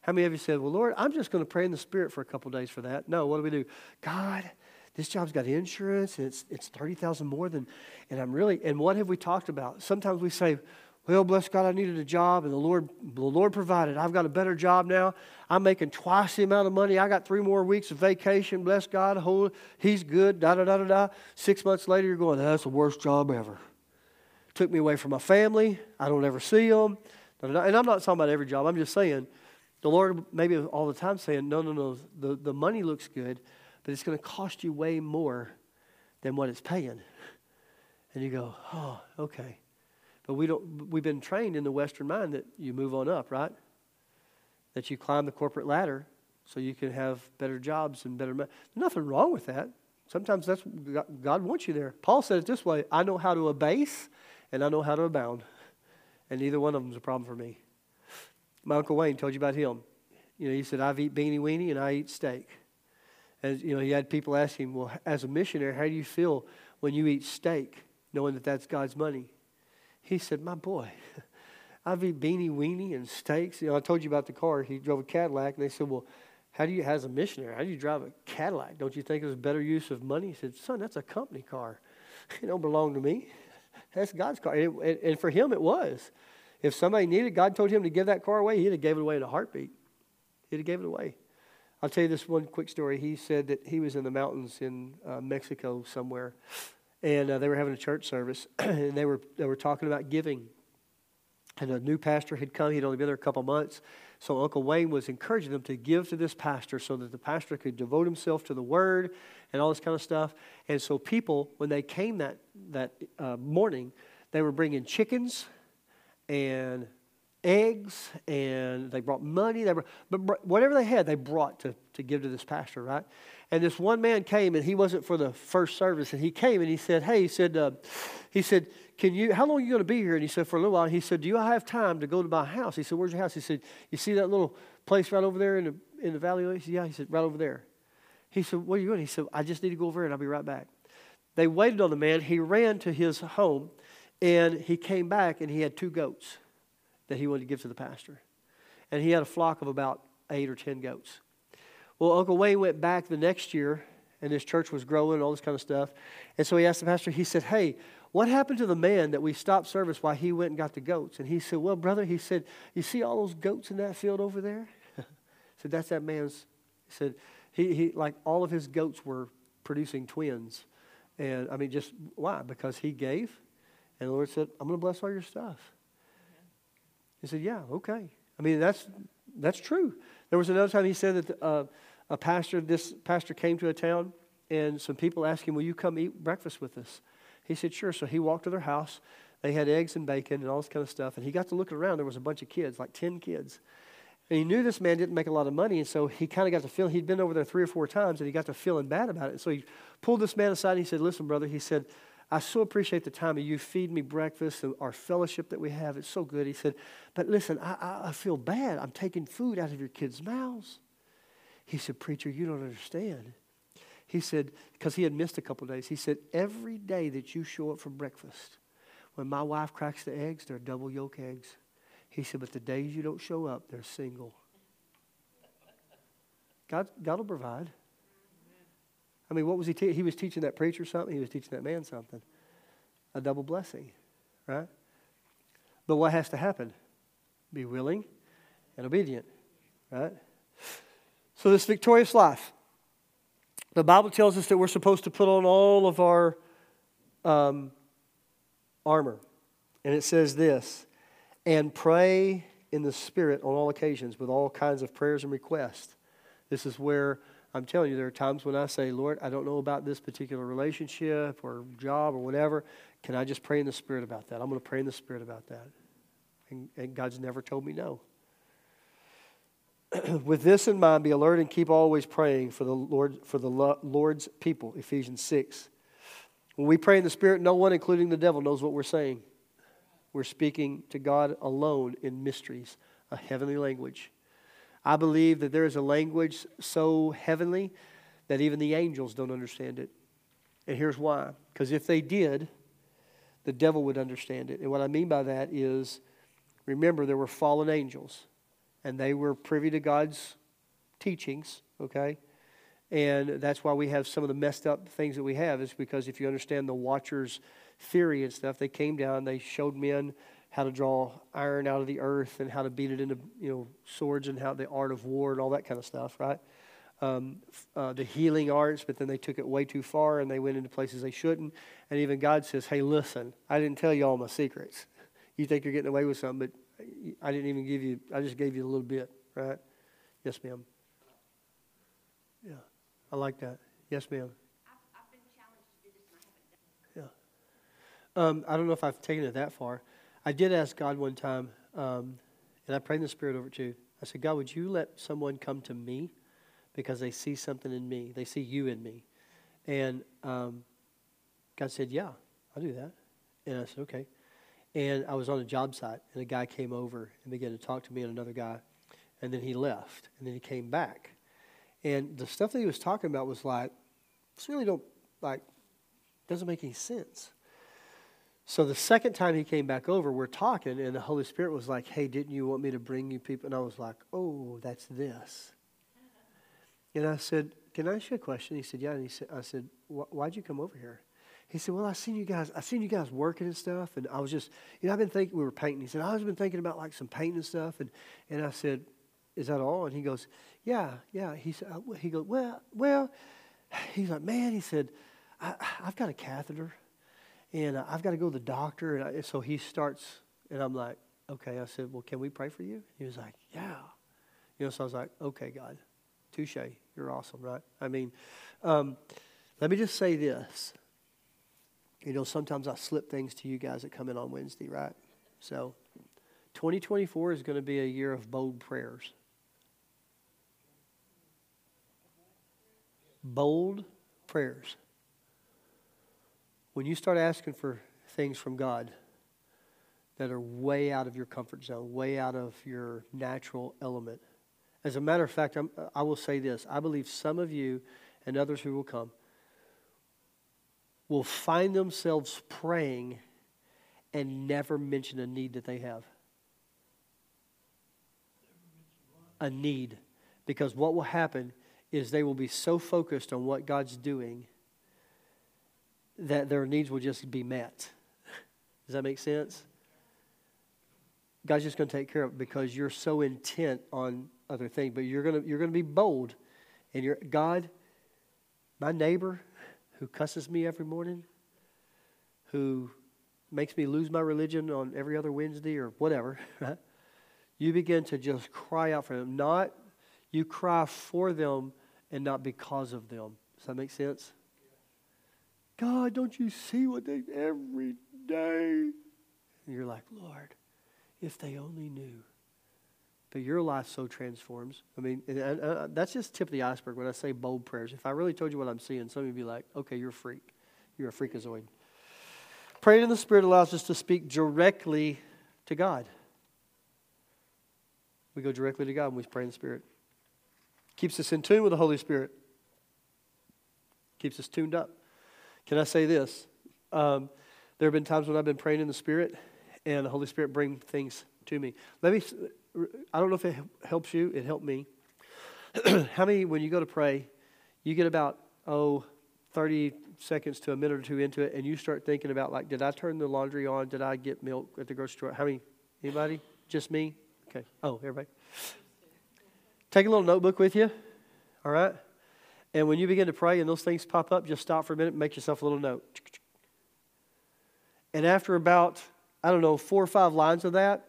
How many of you said, Well, Lord, I'm just going to pray in the Spirit for a couple days for that? No, what do we do? God, this job's got insurance and it's, it's 30000 more than, and I'm really, and what have we talked about? Sometimes we say, Well, bless God, I needed a job, and the Lord, the Lord provided. I've got a better job now. I'm making twice the amount of money. I got three more weeks of vacation. Bless God, He's good. Da da da da da. Six months later, you're going, that's the worst job ever. Took me away from my family. I don't ever see them. And I'm not talking about every job. I'm just saying, the Lord maybe all the time saying, no, no, no. The the money looks good, but it's going to cost you way more than what it's paying. And you go, oh, okay. But we don't, we've been trained in the Western mind that you move on up, right? That you climb the corporate ladder so you can have better jobs and better. There's nothing wrong with that. Sometimes that's God wants you there. Paul said it this way: "I know how to abase, and I know how to abound, and neither one of them is a problem for me." My uncle Wayne told you about him. You know, he said, "I've eat beanie weenie and I eat steak." And you know, he had people ask him, "Well, as a missionary, how do you feel when you eat steak, knowing that that's God's money?" He said, My boy, I've eaten beanie weenie and steaks. You know, I told you about the car. He drove a Cadillac, and they said, Well, how do you, as a missionary, how do you drive a Cadillac? Don't you think it was better use of money? He said, Son, that's a company car. It don't belong to me. That's God's car. And, it, and for him, it was. If somebody needed, God told him to give that car away, he'd have gave it away in a heartbeat. He'd have gave it away. I'll tell you this one quick story. He said that he was in the mountains in uh, Mexico somewhere, and uh, they were having a church service, and they were they were talking about giving. And a new pastor had come; he'd only been there a couple months. So Uncle Wayne was encouraging them to give to this pastor, so that the pastor could devote himself to the Word and all this kind of stuff. And so people, when they came that that uh, morning, they were bringing chickens and eggs and they brought money they brought, but whatever they had they brought to, to give to this pastor right and this one man came, and he wasn't for the first service. And he came and he said, Hey, he said, uh, he said, Can you, how long are you going to be here? And he said, For a little while. he said, Do you have time to go to my house? He said, Where's your house? He said, You see that little place right over there in the, in the valley? He said, Yeah. He said, Right over there. He said, What are you doing? He said, I just need to go over there and I'll be right back. They waited on the man. He ran to his home and he came back and he had two goats that he wanted to give to the pastor. And he had a flock of about eight or ten goats. Well, Uncle Wayne went back the next year, and his church was growing and all this kind of stuff. And so he asked the pastor, he said, Hey, what happened to the man that we stopped service while he went and got the goats? And he said, Well, brother, he said, You see all those goats in that field over there? he said, That's that man's. He said, he, he, like all of his goats were producing twins. And I mean, just why? Because he gave. And the Lord said, I'm going to bless all your stuff. He said, Yeah, okay. I mean, that's, that's true. There was another time he said that uh, a pastor, this pastor came to a town, and some people asked him, Will you come eat breakfast with us? He said, Sure. So he walked to their house. They had eggs and bacon and all this kind of stuff. And he got to looking around. There was a bunch of kids, like 10 kids. And he knew this man didn't make a lot of money. And so he kind of got to feel, he'd been over there three or four times, and he got to feeling bad about it. So he pulled this man aside and he said, Listen, brother, he said, I so appreciate the time of you feed me breakfast and our fellowship that we have. It's so good. He said, But listen, I, I, I feel bad. I'm taking food out of your kids' mouths. He said, Preacher, you don't understand. He said, because he had missed a couple days, he said, Every day that you show up for breakfast, when my wife cracks the eggs, they're double yolk eggs. He said, But the days you don't show up, they're single. God, God will provide. I mean, what was he teaching? He was teaching that preacher something, he was teaching that man something. A double blessing, right? But what has to happen? Be willing and obedient, right? So, this victorious life, the Bible tells us that we're supposed to put on all of our um, armor. And it says this and pray in the Spirit on all occasions with all kinds of prayers and requests. This is where I'm telling you, there are times when I say, Lord, I don't know about this particular relationship or job or whatever. Can I just pray in the Spirit about that? I'm going to pray in the Spirit about that. And, and God's never told me no. with this in mind, be alert and keep always praying for the Lord for the Lord's people. Ephesians six. When we pray in the Spirit, no one, including the devil, knows what we're saying. We're speaking to God alone in mysteries, a heavenly language. I believe that there is a language so heavenly that even the angels don't understand it. And here's why. Because if they did, the devil would understand it. And what I mean by that is remember, there were fallen angels and they were privy to God's teachings, okay? And that's why we have some of the messed up things that we have, is because if you understand the Watchers theory and stuff, they came down, they showed men how to draw iron out of the earth and how to beat it into you know swords and how the art of war and all that kind of stuff, right? Um, uh, the healing arts, but then they took it way too far and they went into places they shouldn't. And even God says, "Hey, listen, I didn't tell you all my secrets. You think you're getting away with something, but I didn't even give you. I just gave you a little bit, right? Yes, ma'am. Yeah, I like that. Yes, ma'am. Yeah. Um, I don't know if I've taken it that far. I did ask God one time, um, and I prayed in the Spirit over it too. I said, God, would you let someone come to me because they see something in me? They see you in me. And um, God said, Yeah, I'll do that. And I said, Okay. And I was on a job site, and a guy came over and began to talk to me and another guy. And then he left, and then he came back. And the stuff that he was talking about was like, this really don't, like, doesn't make any sense. So the second time he came back over, we're talking, and the Holy Spirit was like, Hey, didn't you want me to bring you people? And I was like, Oh, that's this. And I said, Can I ask you a question? He said, Yeah. And he said, I said, Why'd you come over here? He said, Well, I seen you guys, I seen you guys working and stuff, and I was just, you know, I've been thinking we were painting. He said, I've been thinking about like some painting and stuff, and and I said, Is that all? And he goes, Yeah, yeah. He said, he goes, Well, well, he's like, Man, he said, I, I've got a catheter and uh, I've got to go to the doctor. And I, so he starts, and I'm like, okay. I said, well, can we pray for you? He was like, yeah. You know, so I was like, okay, God, touche. You're awesome, right? I mean, um, let me just say this. You know, sometimes I slip things to you guys that come in on Wednesday, right? So 2024 is going to be a year of bold prayers. Bold prayers. When you start asking for things from God that are way out of your comfort zone, way out of your natural element, as a matter of fact, I'm, i will say this I believe some of you and others who will come will find themselves praying and never mention a need that they have. A need. Because what will happen is they will be so focused on what God's doing that their needs will just be met. Does that make sense? God's just going to take care of it because you're so intent on other things. But you're going to, you're going to be bold. And you're, God, my neighbor who cusses me every morning, who makes me lose my religion on every other Wednesday or whatever? You begin to just cry out for them. Not, you cry for them and not because of them. Does that make sense? God, don't you see what they every day? And you're like, Lord, if they only knew. But your life so transforms. I mean, and, and, uh, that's just tip of the iceberg when I say bold prayers. If I really told you what I'm seeing, some of you would be like, okay, you're a freak. You're a freakazoid. Praying in the Spirit allows us to speak directly to God. We go directly to God when we pray in the Spirit. Keeps us in tune with the Holy Spirit. Keeps us tuned up. Can I say this? Um, there have been times when I've been praying in the Spirit and the Holy Spirit bring things to me. Let me, I don't know if it helps you, it helped me. How many, when you go to pray, you get about, oh, 30 seconds to a minute or two into it, and you start thinking about, like, did I turn the laundry on? Did I get milk at the grocery store? How many? Anybody? Just me? Okay. Oh, everybody. Take a little notebook with you, all right? And when you begin to pray and those things pop up, just stop for a minute and make yourself a little note. And after about, I don't know, four or five lines of that,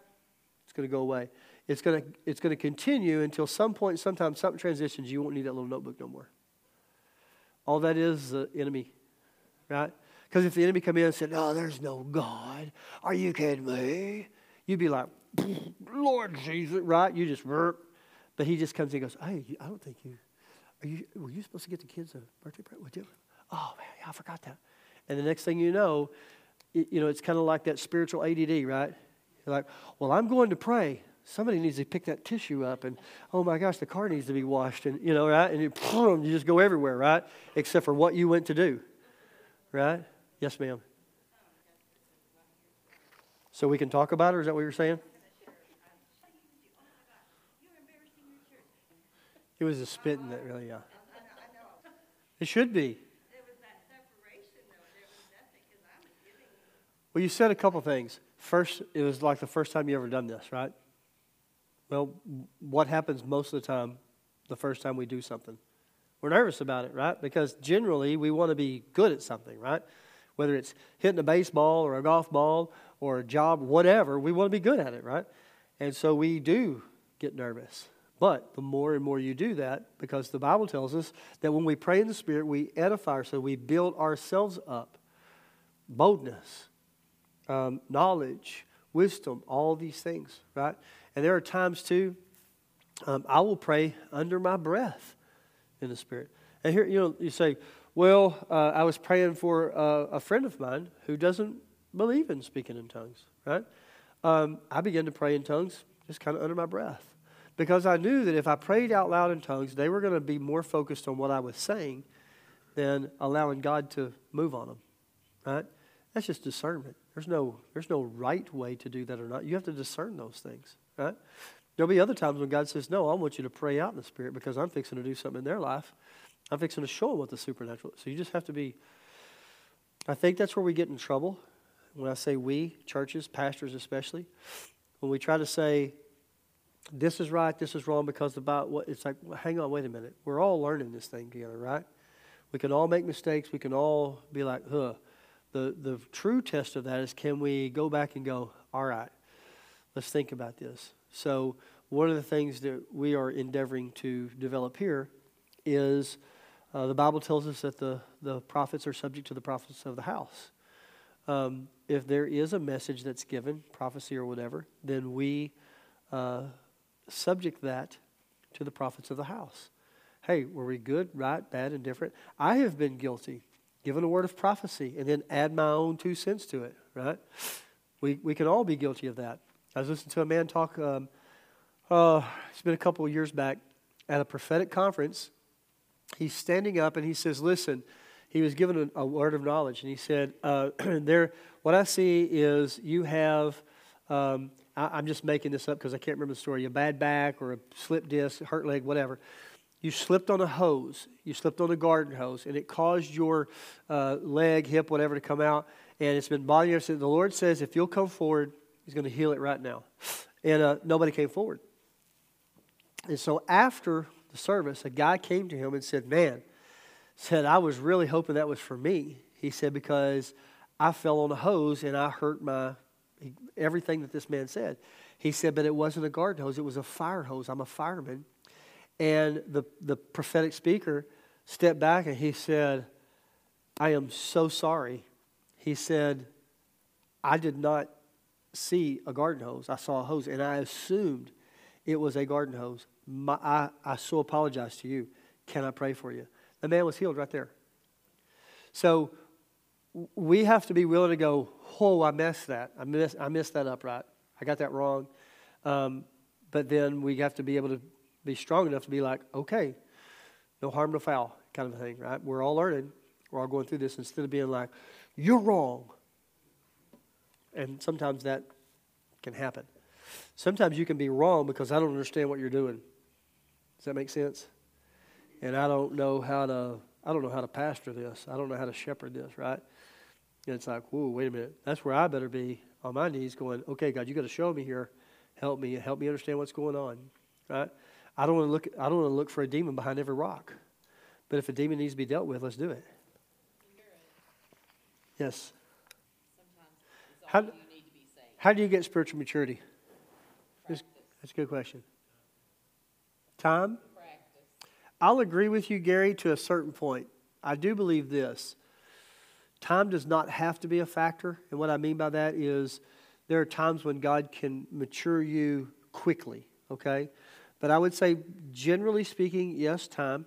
it's going to go away. It's going to, it's going to continue until some point, sometimes something transitions, you won't need that little notebook no more. All that is the enemy, right? Because if the enemy come in and said, "Oh, there's no God," are you kidding me? You'd be like, "Lord Jesus," right? You just, but he just comes and goes, "Hey, I don't think you." Are you, were you supposed to get the kids a birthday present? Would you? Oh, man, I forgot that. And the next thing you know, it, you know, it's kind of like that spiritual ADD, right? You're like, well, I'm going to pray. Somebody needs to pick that tissue up, and oh my gosh, the car needs to be washed, and you know, right? And you, boom, you just go everywhere, right? Except for what you went to do, right? Yes, ma'am. So we can talk about it, or is that what you're saying? It was a spitting that really, yeah. It should be. Well, you said a couple things. First, it was like the first time you ever done this, right? Well, what happens most of the time the first time we do something? We're nervous about it, right? Because generally we want to be good at something, right? Whether it's hitting a baseball or a golf ball or a job, whatever, we want to be good at it, right? And so we do get nervous. But the more and more you do that, because the Bible tells us that when we pray in the Spirit, we edify ourselves, we build ourselves up. Boldness, um, knowledge, wisdom, all these things, right? And there are times too, um, I will pray under my breath in the Spirit. And here, you know, you say, well, uh, I was praying for uh, a friend of mine who doesn't believe in speaking in tongues, right? Um, I began to pray in tongues just kind of under my breath because I knew that if I prayed out loud in tongues, they were going to be more focused on what I was saying than allowing God to move on them, right? That's just discernment. There's no, there's no right way to do that or not. You have to discern those things, right? There'll be other times when God says, No, I want you to pray out in the Spirit because I'm fixing to do something in their life. I'm fixing to show them what the supernatural is. So you just have to be. I think that's where we get in trouble. When I say we, churches, pastors especially, when we try to say, this is right, this is wrong because about what it's like, well, hang on, wait a minute. We're all learning this thing together, right? We can all make mistakes. We can all be like, huh. The, the true test of that is can we go back and go, all right, let's think about this. So, one of the things that we are endeavoring to develop here is uh, the Bible tells us that the, the prophets are subject to the prophets of the house. Um, if there is a message that's given, prophecy or whatever, then we uh, subject that to the prophets of the house. Hey, were we good, right, bad, and different? I have been guilty, given a word of prophecy, and then add my own two cents to it, right? We, we can all be guilty of that. I was listening to a man talk, um, uh, it's been a couple of years back, at a prophetic conference. He's standing up and he says, Listen, he was given a, a word of knowledge, and he said, uh, there, What I see is you have. Um, I, am just making this up because I can't remember the story. A bad back or a slip disc, hurt leg, whatever. You slipped on a hose. You slipped on a garden hose, and it caused your uh, leg, hip, whatever to come out, and it's been bothering you. So the Lord says, if you'll come forward, He's going to heal it right now. And uh, nobody came forward. And so after the service, a guy came to him and said, Man, said, I was really hoping that was for me. He said, Because I fell on a hose and I hurt my everything that this man said. He said, but it wasn't a garden hose, it was a fire hose. I'm a fireman. And the, the prophetic speaker stepped back and he said, I am so sorry. He said, I did not see a garden hose. I saw a hose and I assumed it was a garden hose. My, I, I so apologize to you. Can I pray for you? The man was healed right there. So we have to be willing to go, oh, I messed that. I missed, I messed that up, right? I got that wrong. Um, but then we have to be able to be strong enough to be like, okay, no harm, no foul kind of thing, right? We're all learning. We're all going through this instead of being like, you're wrong. And sometimes that can happen. Sometimes you can be wrong because I don't understand what you're doing. Does that make sense? And I don't know how to I don't know how to pastor this. I don't know how to shepherd this, right? And it's like, whoa, wait a minute. That's where I better be on my knees going, okay, God, you got to show me here. Help me. Help me understand what's going on. Right? I don't want to look I don't want to look for a demon behind every rock. But if a demon needs to be dealt with, let's do it. Yes. How, how do you get spiritual maturity? That's, that's a good question. Time? Practice. I'll agree with you, Gary, to a certain point. I do believe this Time does not have to be a factor. And what I mean by that is there are times when God can mature you quickly, okay? But I would say, generally speaking, yes, time.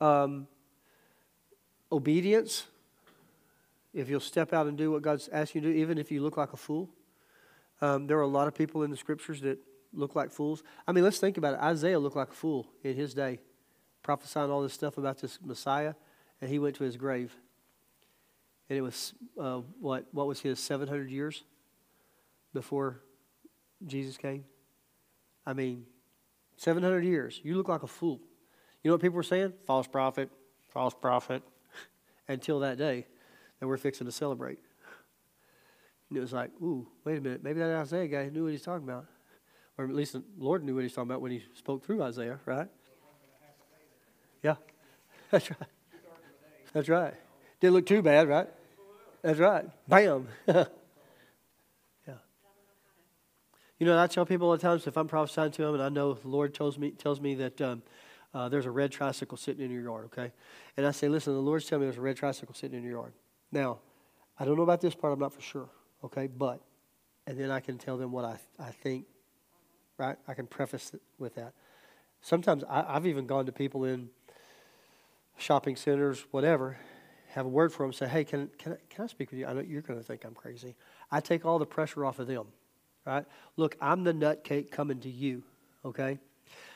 Um, obedience, if you'll step out and do what God's asking you to do, even if you look like a fool. Um, there are a lot of people in the scriptures that look like fools. I mean, let's think about it. Isaiah looked like a fool in his day, prophesying all this stuff about this Messiah, and he went to his grave. And it was, uh, what, what was his, 700 years before Jesus came? I mean, 700 years. You look like a fool. You know what people were saying? False prophet, false prophet. Until that day that we're fixing to celebrate. And it was like, ooh, wait a minute. Maybe that Isaiah guy knew what he's talking about. Or at least the Lord knew what he's talking about when he spoke through Isaiah, right? Yeah. That's right. That's right. Didn't look too bad, right? That's right. Bam. yeah. You know, I tell people all the time, so if I'm prophesying to them and I know the Lord tells me, tells me that um, uh, there's a red tricycle sitting in your yard, okay? And I say, listen, the Lord's telling me there's a red tricycle sitting in your yard. Now, I don't know about this part, I'm not for sure, okay? But, and then I can tell them what I, I think, right? I can preface it with that. Sometimes I, I've even gone to people in shopping centers, whatever, have a word for them, say, hey, can, can, I, can I speak with you? I know you're going to think I'm crazy. I take all the pressure off of them, right? Look, I'm the nutcake coming to you, okay?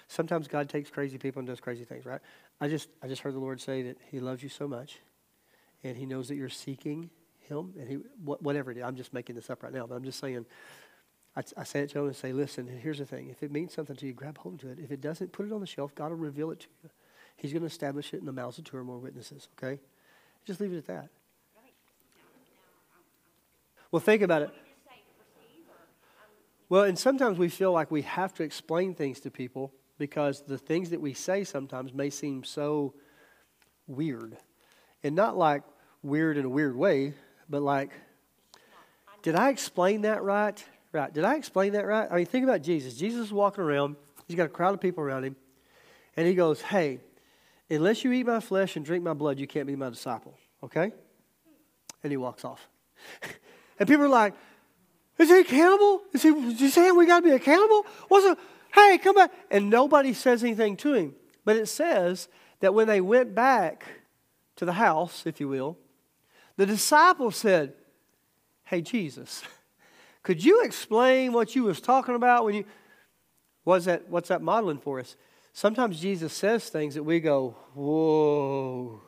Sometimes God takes crazy people and does crazy things, right? I just I just heard the Lord say that He loves you so much, and He knows that you're seeking Him, and He whatever it is. I'm just making this up right now, but I'm just saying. I, I say it to him and say, listen, here's the thing. If it means something to you, grab hold of it. If it doesn't, put it on the shelf. God will reveal it to you. He's going to establish it in the mouths of two or more witnesses, okay? Just leave it at that. Well, think about it. Well, and sometimes we feel like we have to explain things to people because the things that we say sometimes may seem so weird. And not like weird in a weird way, but like, did I explain that right? Right. Did I explain that right? I mean, think about Jesus. Jesus is walking around, he's got a crowd of people around him, and he goes, Hey, unless you eat my flesh and drink my blood, you can't be my disciple. Okay? And he walks off. and people are like, Is he a cannibal? Is he, is he saying we got to be a cannibal? What's a hey, come back. And nobody says anything to him. But it says that when they went back to the house, if you will, the disciples said, Hey, Jesus, could you explain what you was talking about when you what's that what's that modeling for us? Sometimes Jesus says things that we go, Whoa.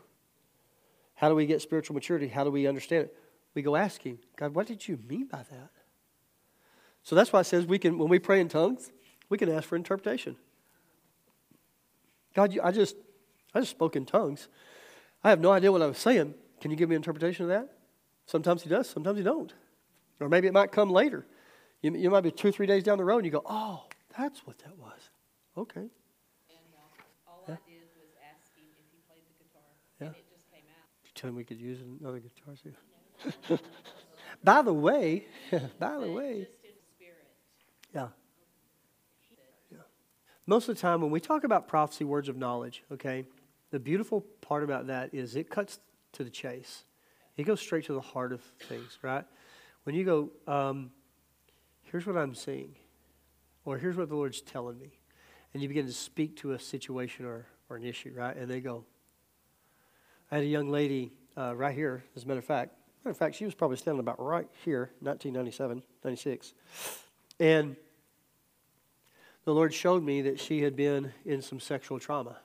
How do we get spiritual maturity? How do we understand it? We go ask him, God, what did you mean by that? So that's why it says we can when we pray in tongues, we can ask for interpretation. God, I just, I just spoke in tongues. I have no idea what I was saying. Can you give me an interpretation of that? Sometimes he does, sometimes he don't. Or maybe it might come later. You, you might be two three days down the road and you go, oh, that's what that was. Okay. All yeah. I did was ask him if he played the guitar, yeah. and it just came out. You tell him we could use another guitar too. by the way, by the way, yeah. yeah. Most of the time, when we talk about prophecy, words of knowledge, okay, the beautiful part about that is it cuts to the chase. It goes straight to the heart of things, right? When you go, um, here's what I'm seeing, or here's what the Lord's telling me, and you begin to speak to a situation or, or an issue, right? And they go, I had a young lady uh, right here, as a matter of fact. Matter of fact, she was probably standing about right here, 1997, 96. And the Lord showed me that she had been in some sexual trauma.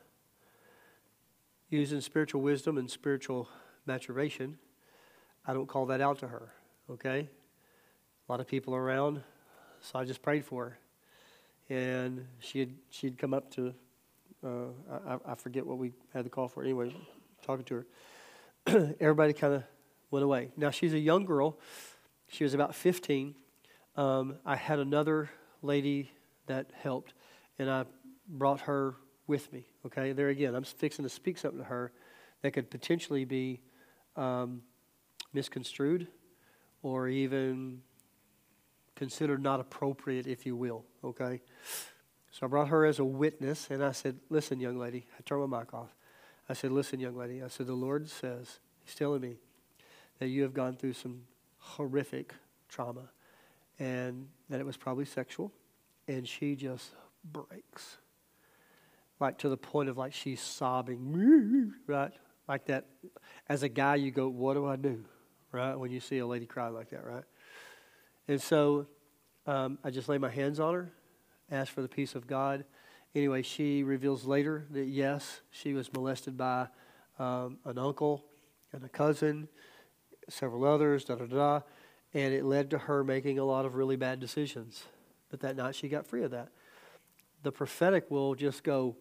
Using spiritual wisdom and spiritual maturation, I don't call that out to her, okay? A lot of people around, so I just prayed for her. And she had, she'd come up to, uh, I, I forget what we had the call for. Anyway, talking to her. Everybody kind of went away. Now, she's a young girl. She was about 15. Um, I had another lady that helped. And I brought her with me. Okay, there again, I'm fixing to speak something to her that could potentially be um, misconstrued or even considered not appropriate, if you will. Okay, so I brought her as a witness, and I said, "Listen, young lady," I turned my mic off. I said, "Listen, young lady," I said, "The Lord says He's telling me that you have gone through some horrific trauma, and that it was probably sexual." and she just breaks. Like to the point of like she's sobbing, right? Like that. As a guy, you go, What do I do? Right? When you see a lady cry like that, right? And so um, I just lay my hands on her, ask for the peace of God. Anyway, she reveals later that yes, she was molested by um, an uncle and a cousin, several others, da da da. And it led to her making a lot of really bad decisions. But that night she got free of that. The prophetic will just go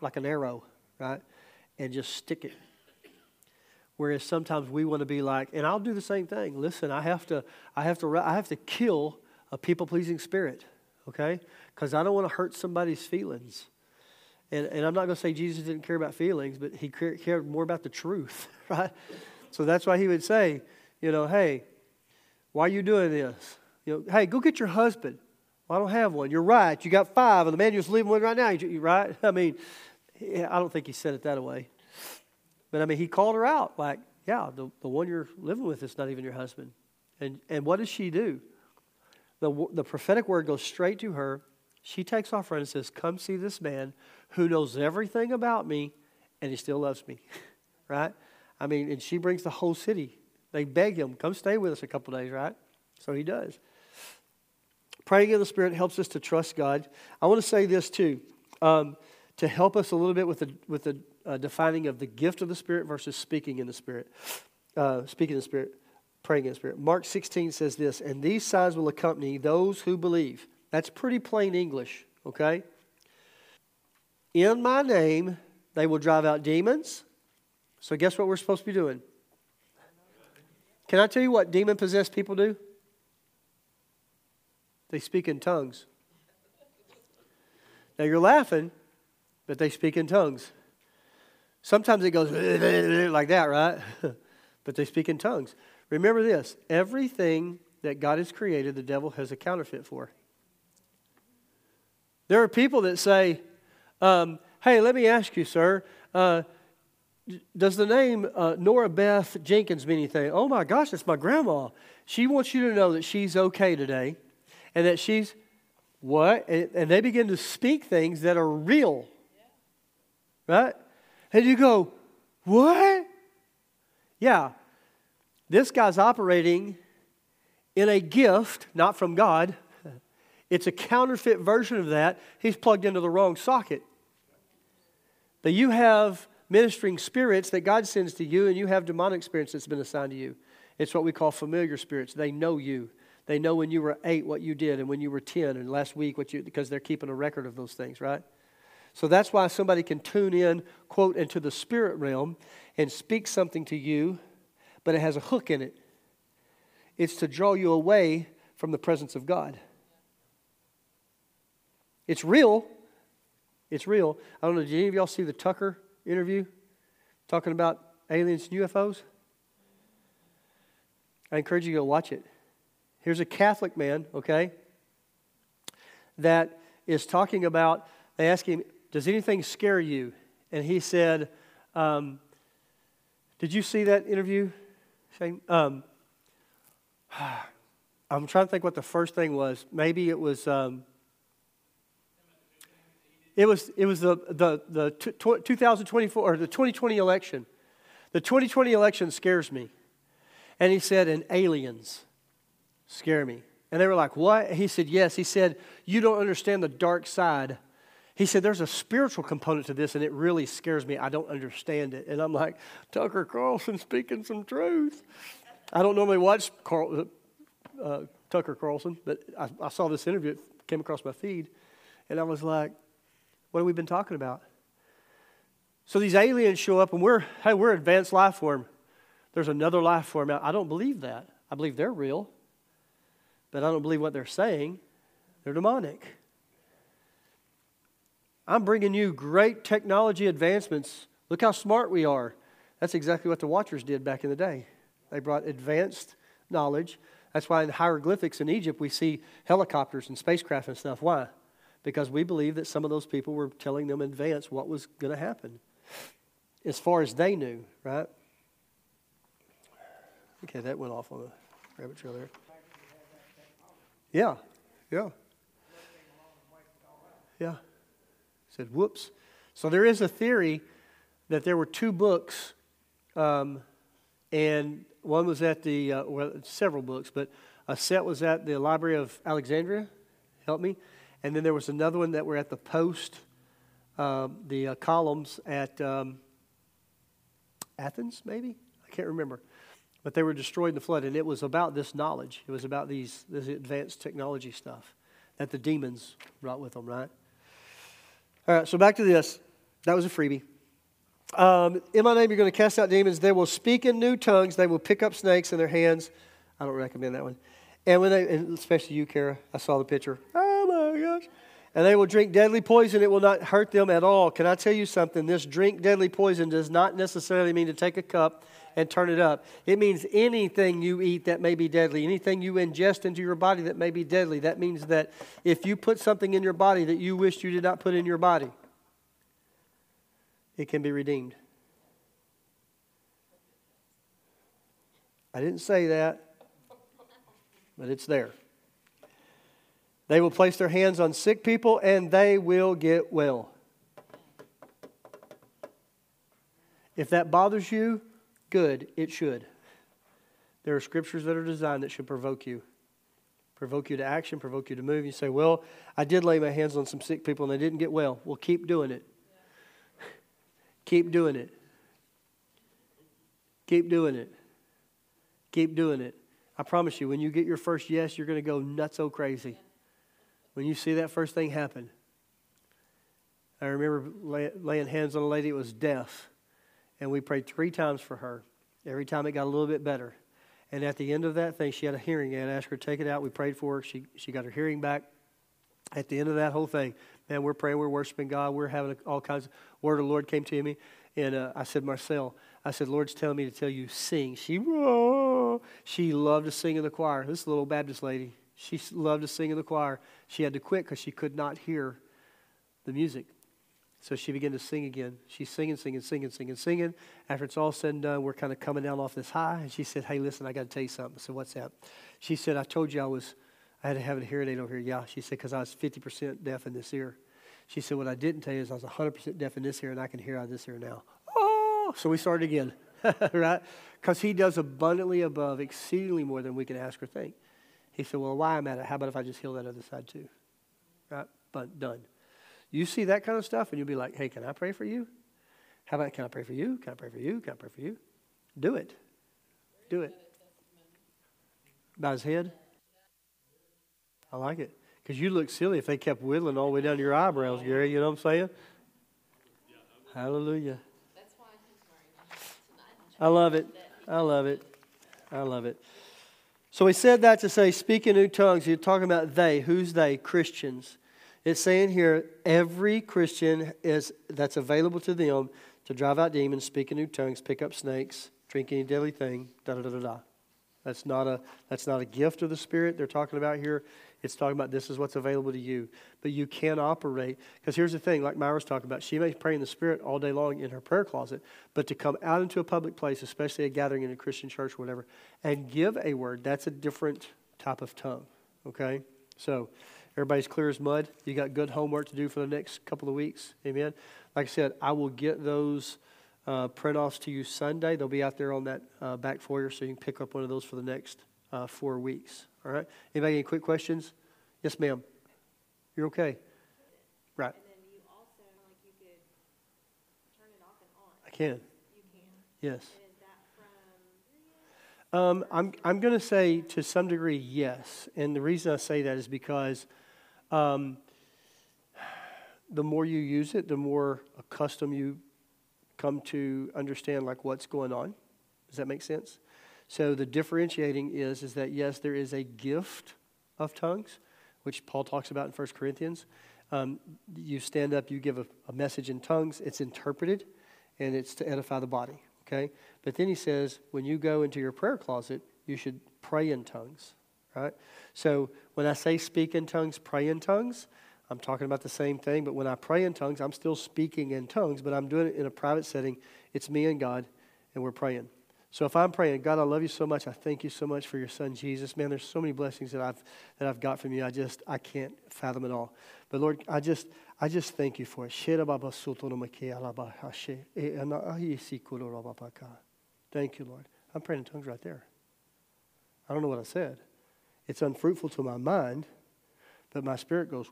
like an arrow, right? And just stick it. Whereas sometimes we want to be like, and I'll do the same thing. Listen, I have to, I have to, I have to kill a people pleasing spirit, okay? Because I don't want to hurt somebody's feelings. And, and I'm not going to say Jesus didn't care about feelings, but he cared more about the truth, right? So that's why he would say, you know, hey, why are you doing this? You know, hey, go get your husband. Well, I don't have one. You're right. You got five, and the man you're sleeping with right now, you're right? I mean, I don't think he said it that way. But I mean, he called her out like, yeah, the, the one you're living with is not even your husband. And, and what does she do? The, the prophetic word goes straight to her. She takes off running and says, Come see this man who knows everything about me and he still loves me. right? I mean, and she brings the whole city. They beg him, Come stay with us a couple days, right? So he does. Praying in the Spirit helps us to trust God. I want to say this too, um, to help us a little bit with the, with the uh, defining of the gift of the Spirit versus speaking in the Spirit. Uh, speaking in the Spirit, praying in the Spirit. Mark 16 says this, and these signs will accompany those who believe. That's pretty plain English, okay? In my name, they will drive out demons. So, guess what we're supposed to be doing? Can I tell you what demon possessed people do? They speak in tongues. Now you're laughing, but they speak in tongues. Sometimes it goes like that, right? but they speak in tongues. Remember this everything that God has created, the devil has a counterfeit for. There are people that say, um, Hey, let me ask you, sir, uh, does the name uh, Nora Beth Jenkins mean anything? Oh my gosh, it's my grandma. She wants you to know that she's okay today and that she's what? And they begin to speak things that are real. Right? And you go, What? Yeah. This guy's operating in a gift, not from God. It's a counterfeit version of that. He's plugged into the wrong socket. That you have ministering spirits that God sends to you, and you have demonic spirits that's been assigned to you. It's what we call familiar spirits. They know you. They know when you were eight what you did, and when you were 10, and last week what you, because they're keeping a record of those things, right? So that's why somebody can tune in, quote, into the spirit realm and speak something to you, but it has a hook in it. It's to draw you away from the presence of God. It's real. It's real. I don't know, did any of y'all see the Tucker interview talking about aliens and UFOs? I encourage you to go watch it. Here's a Catholic man, okay, that is talking about, they ask him, Does anything scare you? And he said, um, Did you see that interview, Shane? Um, I'm trying to think what the first thing was. Maybe it was. Um, it was, it was the, the, the 2024 or the 2020 election. The 2020 election scares me. And he said, and aliens scare me. And they were like, What? He said, Yes. He said, You don't understand the dark side. He said, There's a spiritual component to this, and it really scares me. I don't understand it. And I'm like, Tucker Carlson speaking some truth. I don't normally watch Carl, uh, Tucker Carlson, but I, I saw this interview. It came across my feed. And I was like, what have we been talking about? So these aliens show up and we're, hey, we're advanced life form. There's another life form out. I don't believe that. I believe they're real, but I don't believe what they're saying. They're demonic. I'm bringing you great technology advancements. Look how smart we are. That's exactly what the Watchers did back in the day. They brought advanced knowledge. That's why in the hieroglyphics in Egypt we see helicopters and spacecraft and stuff. Why? Because we believe that some of those people were telling them in advance what was going to happen as far as they knew, right? Okay, that went off on a rabbit trail there. Yeah, yeah. Yeah. Said, whoops. So there is a theory that there were two books, um, and one was at the, uh, well, several books, but a set was at the Library of Alexandria. Help me. And then there was another one that were at the post, um, the uh, columns at um, Athens, maybe? I can't remember. But they were destroyed in the flood, and it was about this knowledge. It was about these this advanced technology stuff that the demons brought with them, right? All right, so back to this. That was a freebie. Um, in my name, you're going to cast out demons. They will speak in new tongues. They will pick up snakes in their hands. I don't recommend that one. And when they, and especially you, Kara, I saw the picture. My gosh. And they will drink deadly poison. It will not hurt them at all. Can I tell you something? This drink deadly poison does not necessarily mean to take a cup and turn it up. It means anything you eat that may be deadly, anything you ingest into your body that may be deadly. That means that if you put something in your body that you wished you did not put in your body, it can be redeemed. I didn't say that, but it's there. They will place their hands on sick people and they will get well. If that bothers you, good, it should. There are scriptures that are designed that should provoke you. Provoke you to action, provoke you to move. You say, Well, I did lay my hands on some sick people and they didn't get well. Well, keep doing it. Keep doing it. Keep doing it. Keep doing it. I promise you, when you get your first yes, you're going to go nuts so crazy. When you see that first thing happen. I remember lay, laying hands on a lady that was deaf, and we prayed three times for her. Every time it got a little bit better. And at the end of that thing, she had a hearing aid. I asked her to take it out. We prayed for her. She, she got her hearing back. At the end of that whole thing, man, we're praying, we're worshiping God, we're having all kinds of word of the Lord came to me. And uh, I said, Marcel, I said, Lord's telling me to tell you, sing. She, oh, she loved to sing in the choir. This little Baptist lady, she loved to sing in the choir. She had to quit because she could not hear the music. So she began to sing again. She's singing, singing, singing, singing, singing. After it's all said and done, we're kind of coming down off this high. And she said, Hey, listen, I got to tell you something. Said, What's that? She said, I told you I was I had to have a hearing aid over here. Yeah, she said, because I was 50% deaf in this ear. She said, what I didn't tell you is I was 100% deaf in this ear, and I can hear out of this ear now. Oh, so we started again, right? Because he does abundantly above, exceedingly more than we can ask or think. He said, well, why am I'm at it, how about if I just heal that other side too? Right? But done. You see that kind of stuff, and you'll be like, hey, can I pray for you? How about, can I pray for you? Can I pray for you? Can I pray for you? Do it. Do it. About his head? I like it. Because you look silly if they kept whittling all the way down to your eyebrows, Gary. You know what I'm saying? Hallelujah. I love it. I love it. I love it. So he said that to say, speak in new tongues. You're talking about they. Who's they? Christians. It's saying here, every Christian is that's available to them to drive out demons, speak in new tongues, pick up snakes, drink any deadly thing, da da da da da. That's not a that's not a gift of the Spirit they're talking about here. It's talking about this is what's available to you. But you can operate. Because here's the thing, like Myra's talking about, she may pray in the Spirit all day long in her prayer closet, but to come out into a public place, especially a gathering in a Christian church or whatever, and give a word, that's a different type of tongue. Okay? So, everybody's clear as mud. You got good homework to do for the next couple of weeks. Amen. Like I said, I will get those uh, print offs to you Sunday. They'll be out there on that uh, back foyer, so you can pick up one of those for the next uh, four weeks. All right. Anybody any quick questions? Yes, ma'am. You're okay. Right. And then you also, like, you could turn it off and on. I can. You can. Yes. And is that from, Um, I'm I'm going to say to some degree yes, and the reason I say that is because um, the more you use it, the more accustomed you come to understand like what's going on. Does that make sense? So the differentiating is is that yes, there is a gift of tongues, which Paul talks about in 1 Corinthians. Um, you stand up, you give a, a message in tongues, it's interpreted, and it's to edify the body. Okay, but then he says when you go into your prayer closet, you should pray in tongues. Right. So when I say speak in tongues, pray in tongues. I'm talking about the same thing, but when I pray in tongues, I'm still speaking in tongues, but I'm doing it in a private setting. It's me and God, and we're praying. So if I'm praying, God, I love you so much. I thank you so much for your son Jesus. Man, there's so many blessings that I've that I've got from you. I just I can't fathom it all. But Lord, I just I just thank you for it. Thank you, Lord. I'm praying in tongues right there. I don't know what I said. It's unfruitful to my mind, but my spirit goes,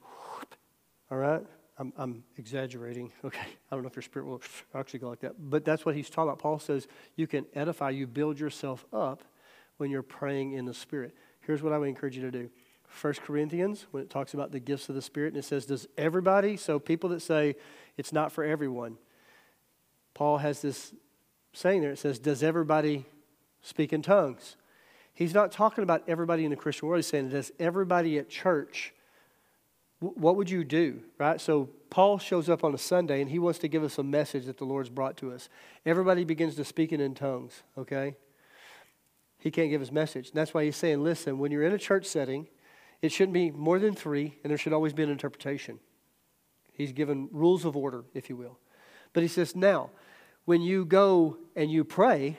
all right? I'm, I'm, exaggerating. Okay, I don't know if your spirit will actually go like that, but that's what he's talking about. Paul says you can edify, you build yourself up when you're praying in the spirit. Here's what I would encourage you to do. First Corinthians, when it talks about the gifts of the spirit, and it says, Does everybody, so people that say it's not for everyone, Paul has this saying there. It says, Does everybody speak in tongues? He's not talking about everybody in the Christian world. He's saying, Does everybody at church, what would you do? Right? So Paul shows up on a Sunday and he wants to give us a message that the Lord's brought to us. Everybody begins to speak in tongues, okay? He can't give his message. And that's why he's saying, Listen, when you're in a church setting, it shouldn't be more than three, and there should always be an interpretation. He's given rules of order, if you will. But he says, now, when you go and you pray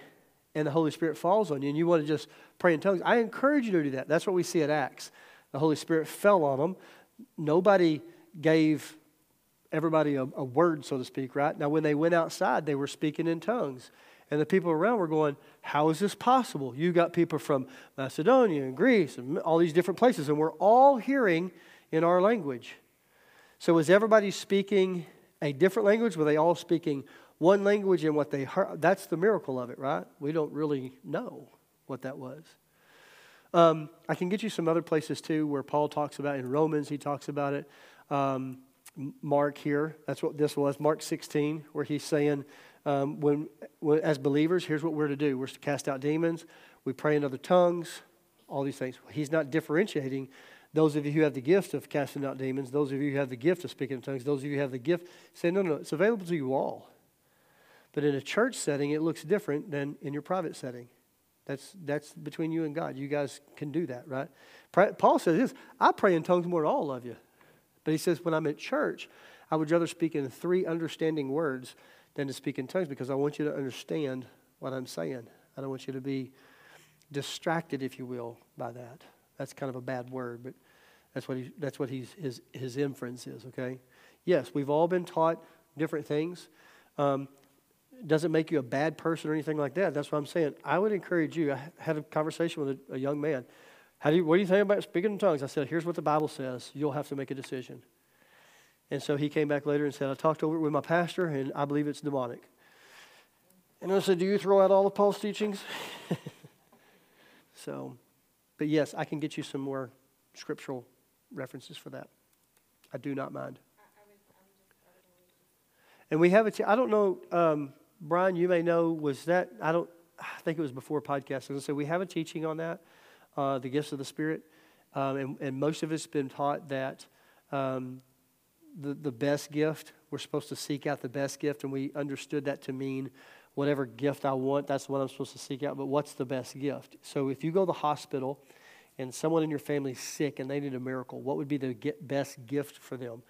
and the Holy Spirit falls on you and you want to just pray in tongues, I encourage you to do that. That's what we see at Acts. The Holy Spirit fell on them. Nobody gave everybody a, a word, so to speak, right? Now, when they went outside, they were speaking in tongues. And the people around were going, How is this possible? You got people from Macedonia and Greece and all these different places, and we're all hearing in our language. So, was everybody speaking a different language? Were they all speaking one language and what they heard. That's the miracle of it, right? We don't really know what that was. Um, I can get you some other places too where Paul talks about in Romans, he talks about it. Um, Mark here, that's what this was, Mark 16, where he's saying, um, when, when, as believers, here's what we're to do we're to cast out demons, we pray in other tongues, all these things. He's not differentiating those of you who have the gift of casting out demons, those of you who have the gift of speaking in tongues, those of you who have the gift, say, no, no, it's available to you all. But in a church setting, it looks different than in your private setting. That's, that's between you and God. You guys can do that, right? Paul says this I pray in tongues more than all of you. But he says, when I'm at church, I would rather speak in three understanding words than to speak in tongues because I want you to understand what I'm saying. I don't want you to be distracted, if you will, by that. That's kind of a bad word, but that's what, he, that's what he's, his, his inference is, okay? Yes, we've all been taught different things. Um, doesn't make you a bad person or anything like that. That's what I'm saying. I would encourage you. I had a conversation with a, a young man. How do you, what do you think about speaking in tongues? I said, here's what the Bible says. You'll have to make a decision. And so he came back later and said, I talked over it with my pastor, and I believe it's demonic. And I said, Do you throw out all of Paul's teachings? so, but yes, I can get you some more scriptural references for that. I do not mind. And we have a. I don't know. Um, Brian, you may know, was that, I don't, I think it was before podcasting. So we have a teaching on that, uh, the gifts of the Spirit. Um, and, and, most of have been taught that um, the, the best gift, we're supposed to seek out the best gift. And we understood that to mean whatever gift I want, that's what I'm supposed to seek out. But what's the best gift? So if you go to the hospital and someone in your family is sick and they need a miracle, what would be the best gift for them?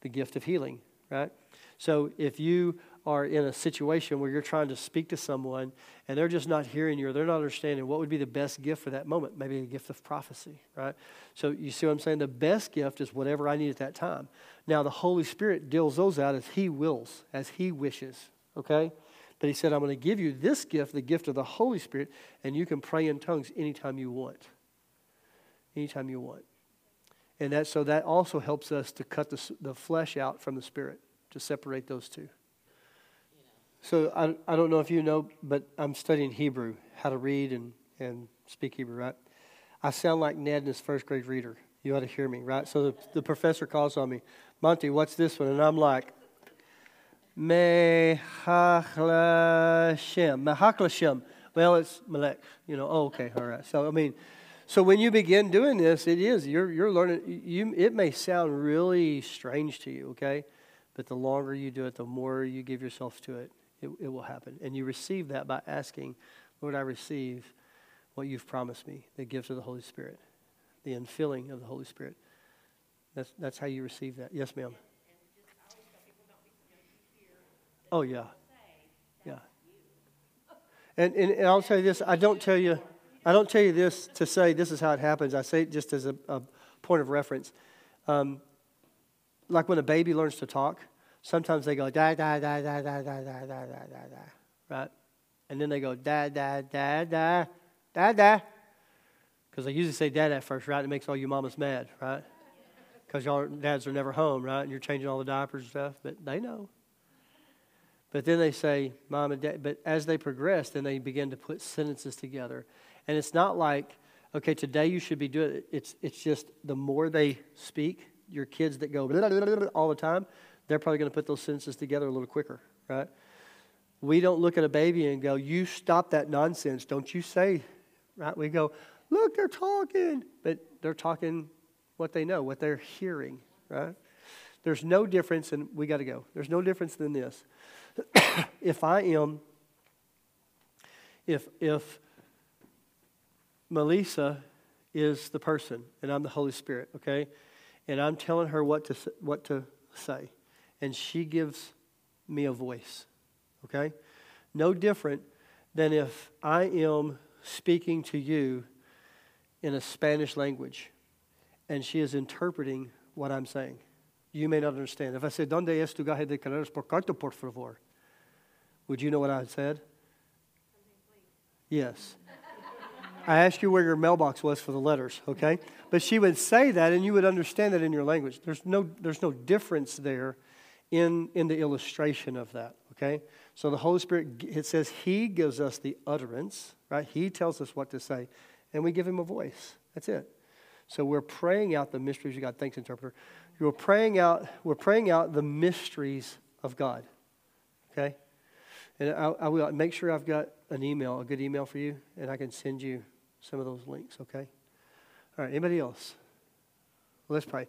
The gift of healing, right? So if you are in a situation where you're trying to speak to someone and they're just not hearing you or they're not understanding what would be the best gift for that moment maybe a gift of prophecy right? So you see what i'm saying? The best gift is whatever i need at that time. Now the holy spirit deals those out as he wills as he wishes okay? But he said i'm going to give you this gift the gift of the holy spirit and you can pray in tongues anytime you want. Anytime you want. And that so that also helps us to cut the, the flesh out from the spirit to separate those two so I, I don't know if you know, but I'm studying Hebrew, how to read and, and speak Hebrew, right? I sound like Ned in his first grade reader. You ought to hear me, right? So the, the professor calls on me, Monty, what's this one? And I'm like, Mehachlashem. Mehachlashem. Well, it's Melech. You know, oh, okay, all right. So, I mean, so when you begin doing this, it is, you're, you're learning, you, it may sound really strange to you, okay? But the longer you do it, the more you give yourself to it it, it will happen. And you receive that by asking, Lord, I receive what you've promised me, the gift of the Holy Spirit, the infilling of the Holy Spirit. That's, that's how you receive that. Yes, ma'am. Oh, yeah. Yeah. And, and, and, I'll tell you this I don't tell you. I don't tell you this to say this is how it happens. I say it just as a, a point of reference. Um, like when a baby learns to talk, Sometimes they go da da da da da da da da da da da, right? And then they go da da da da da da, because they usually say dad at first, right? It makes all you mamas mad, right? Because y'all dads are never home, right? And you're changing all the diapers and stuff, but they know. But then they say mom and dad. But as they progress, then they begin to put sentences together, and it's not like okay, today you should be doing it. It's it's just the more they speak, your kids that go all the time they're probably going to put those sentences together a little quicker, right? We don't look at a baby and go, You stop that nonsense. Don't you say, right? We go, Look, they're talking. But they're talking what they know, what they're hearing, right? There's no difference, and we got to go. There's no difference than this. if I am, if, if Melissa is the person and I'm the Holy Spirit, okay? And I'm telling her what to, what to say, and she gives me a voice, okay? No different than if I am speaking to you in a Spanish language and she is interpreting what I'm saying. You may not understand. If I said, ¿Dónde es tu gaje de carreras por carta, por favor? Would you know what I said? Yes. I asked you where your mailbox was for the letters, okay? But she would say that and you would understand that in your language. There's no, there's no difference there in, in the illustration of that, okay? So the Holy Spirit, it says He gives us the utterance, right? He tells us what to say, and we give Him a voice. That's it. So we're praying out the mysteries of God. Thanks, interpreter. We're praying out, we're praying out the mysteries of God, okay? And I, I will make sure I've got an email, a good email for you, and I can send you some of those links, okay? All right, anybody else? Let's pray.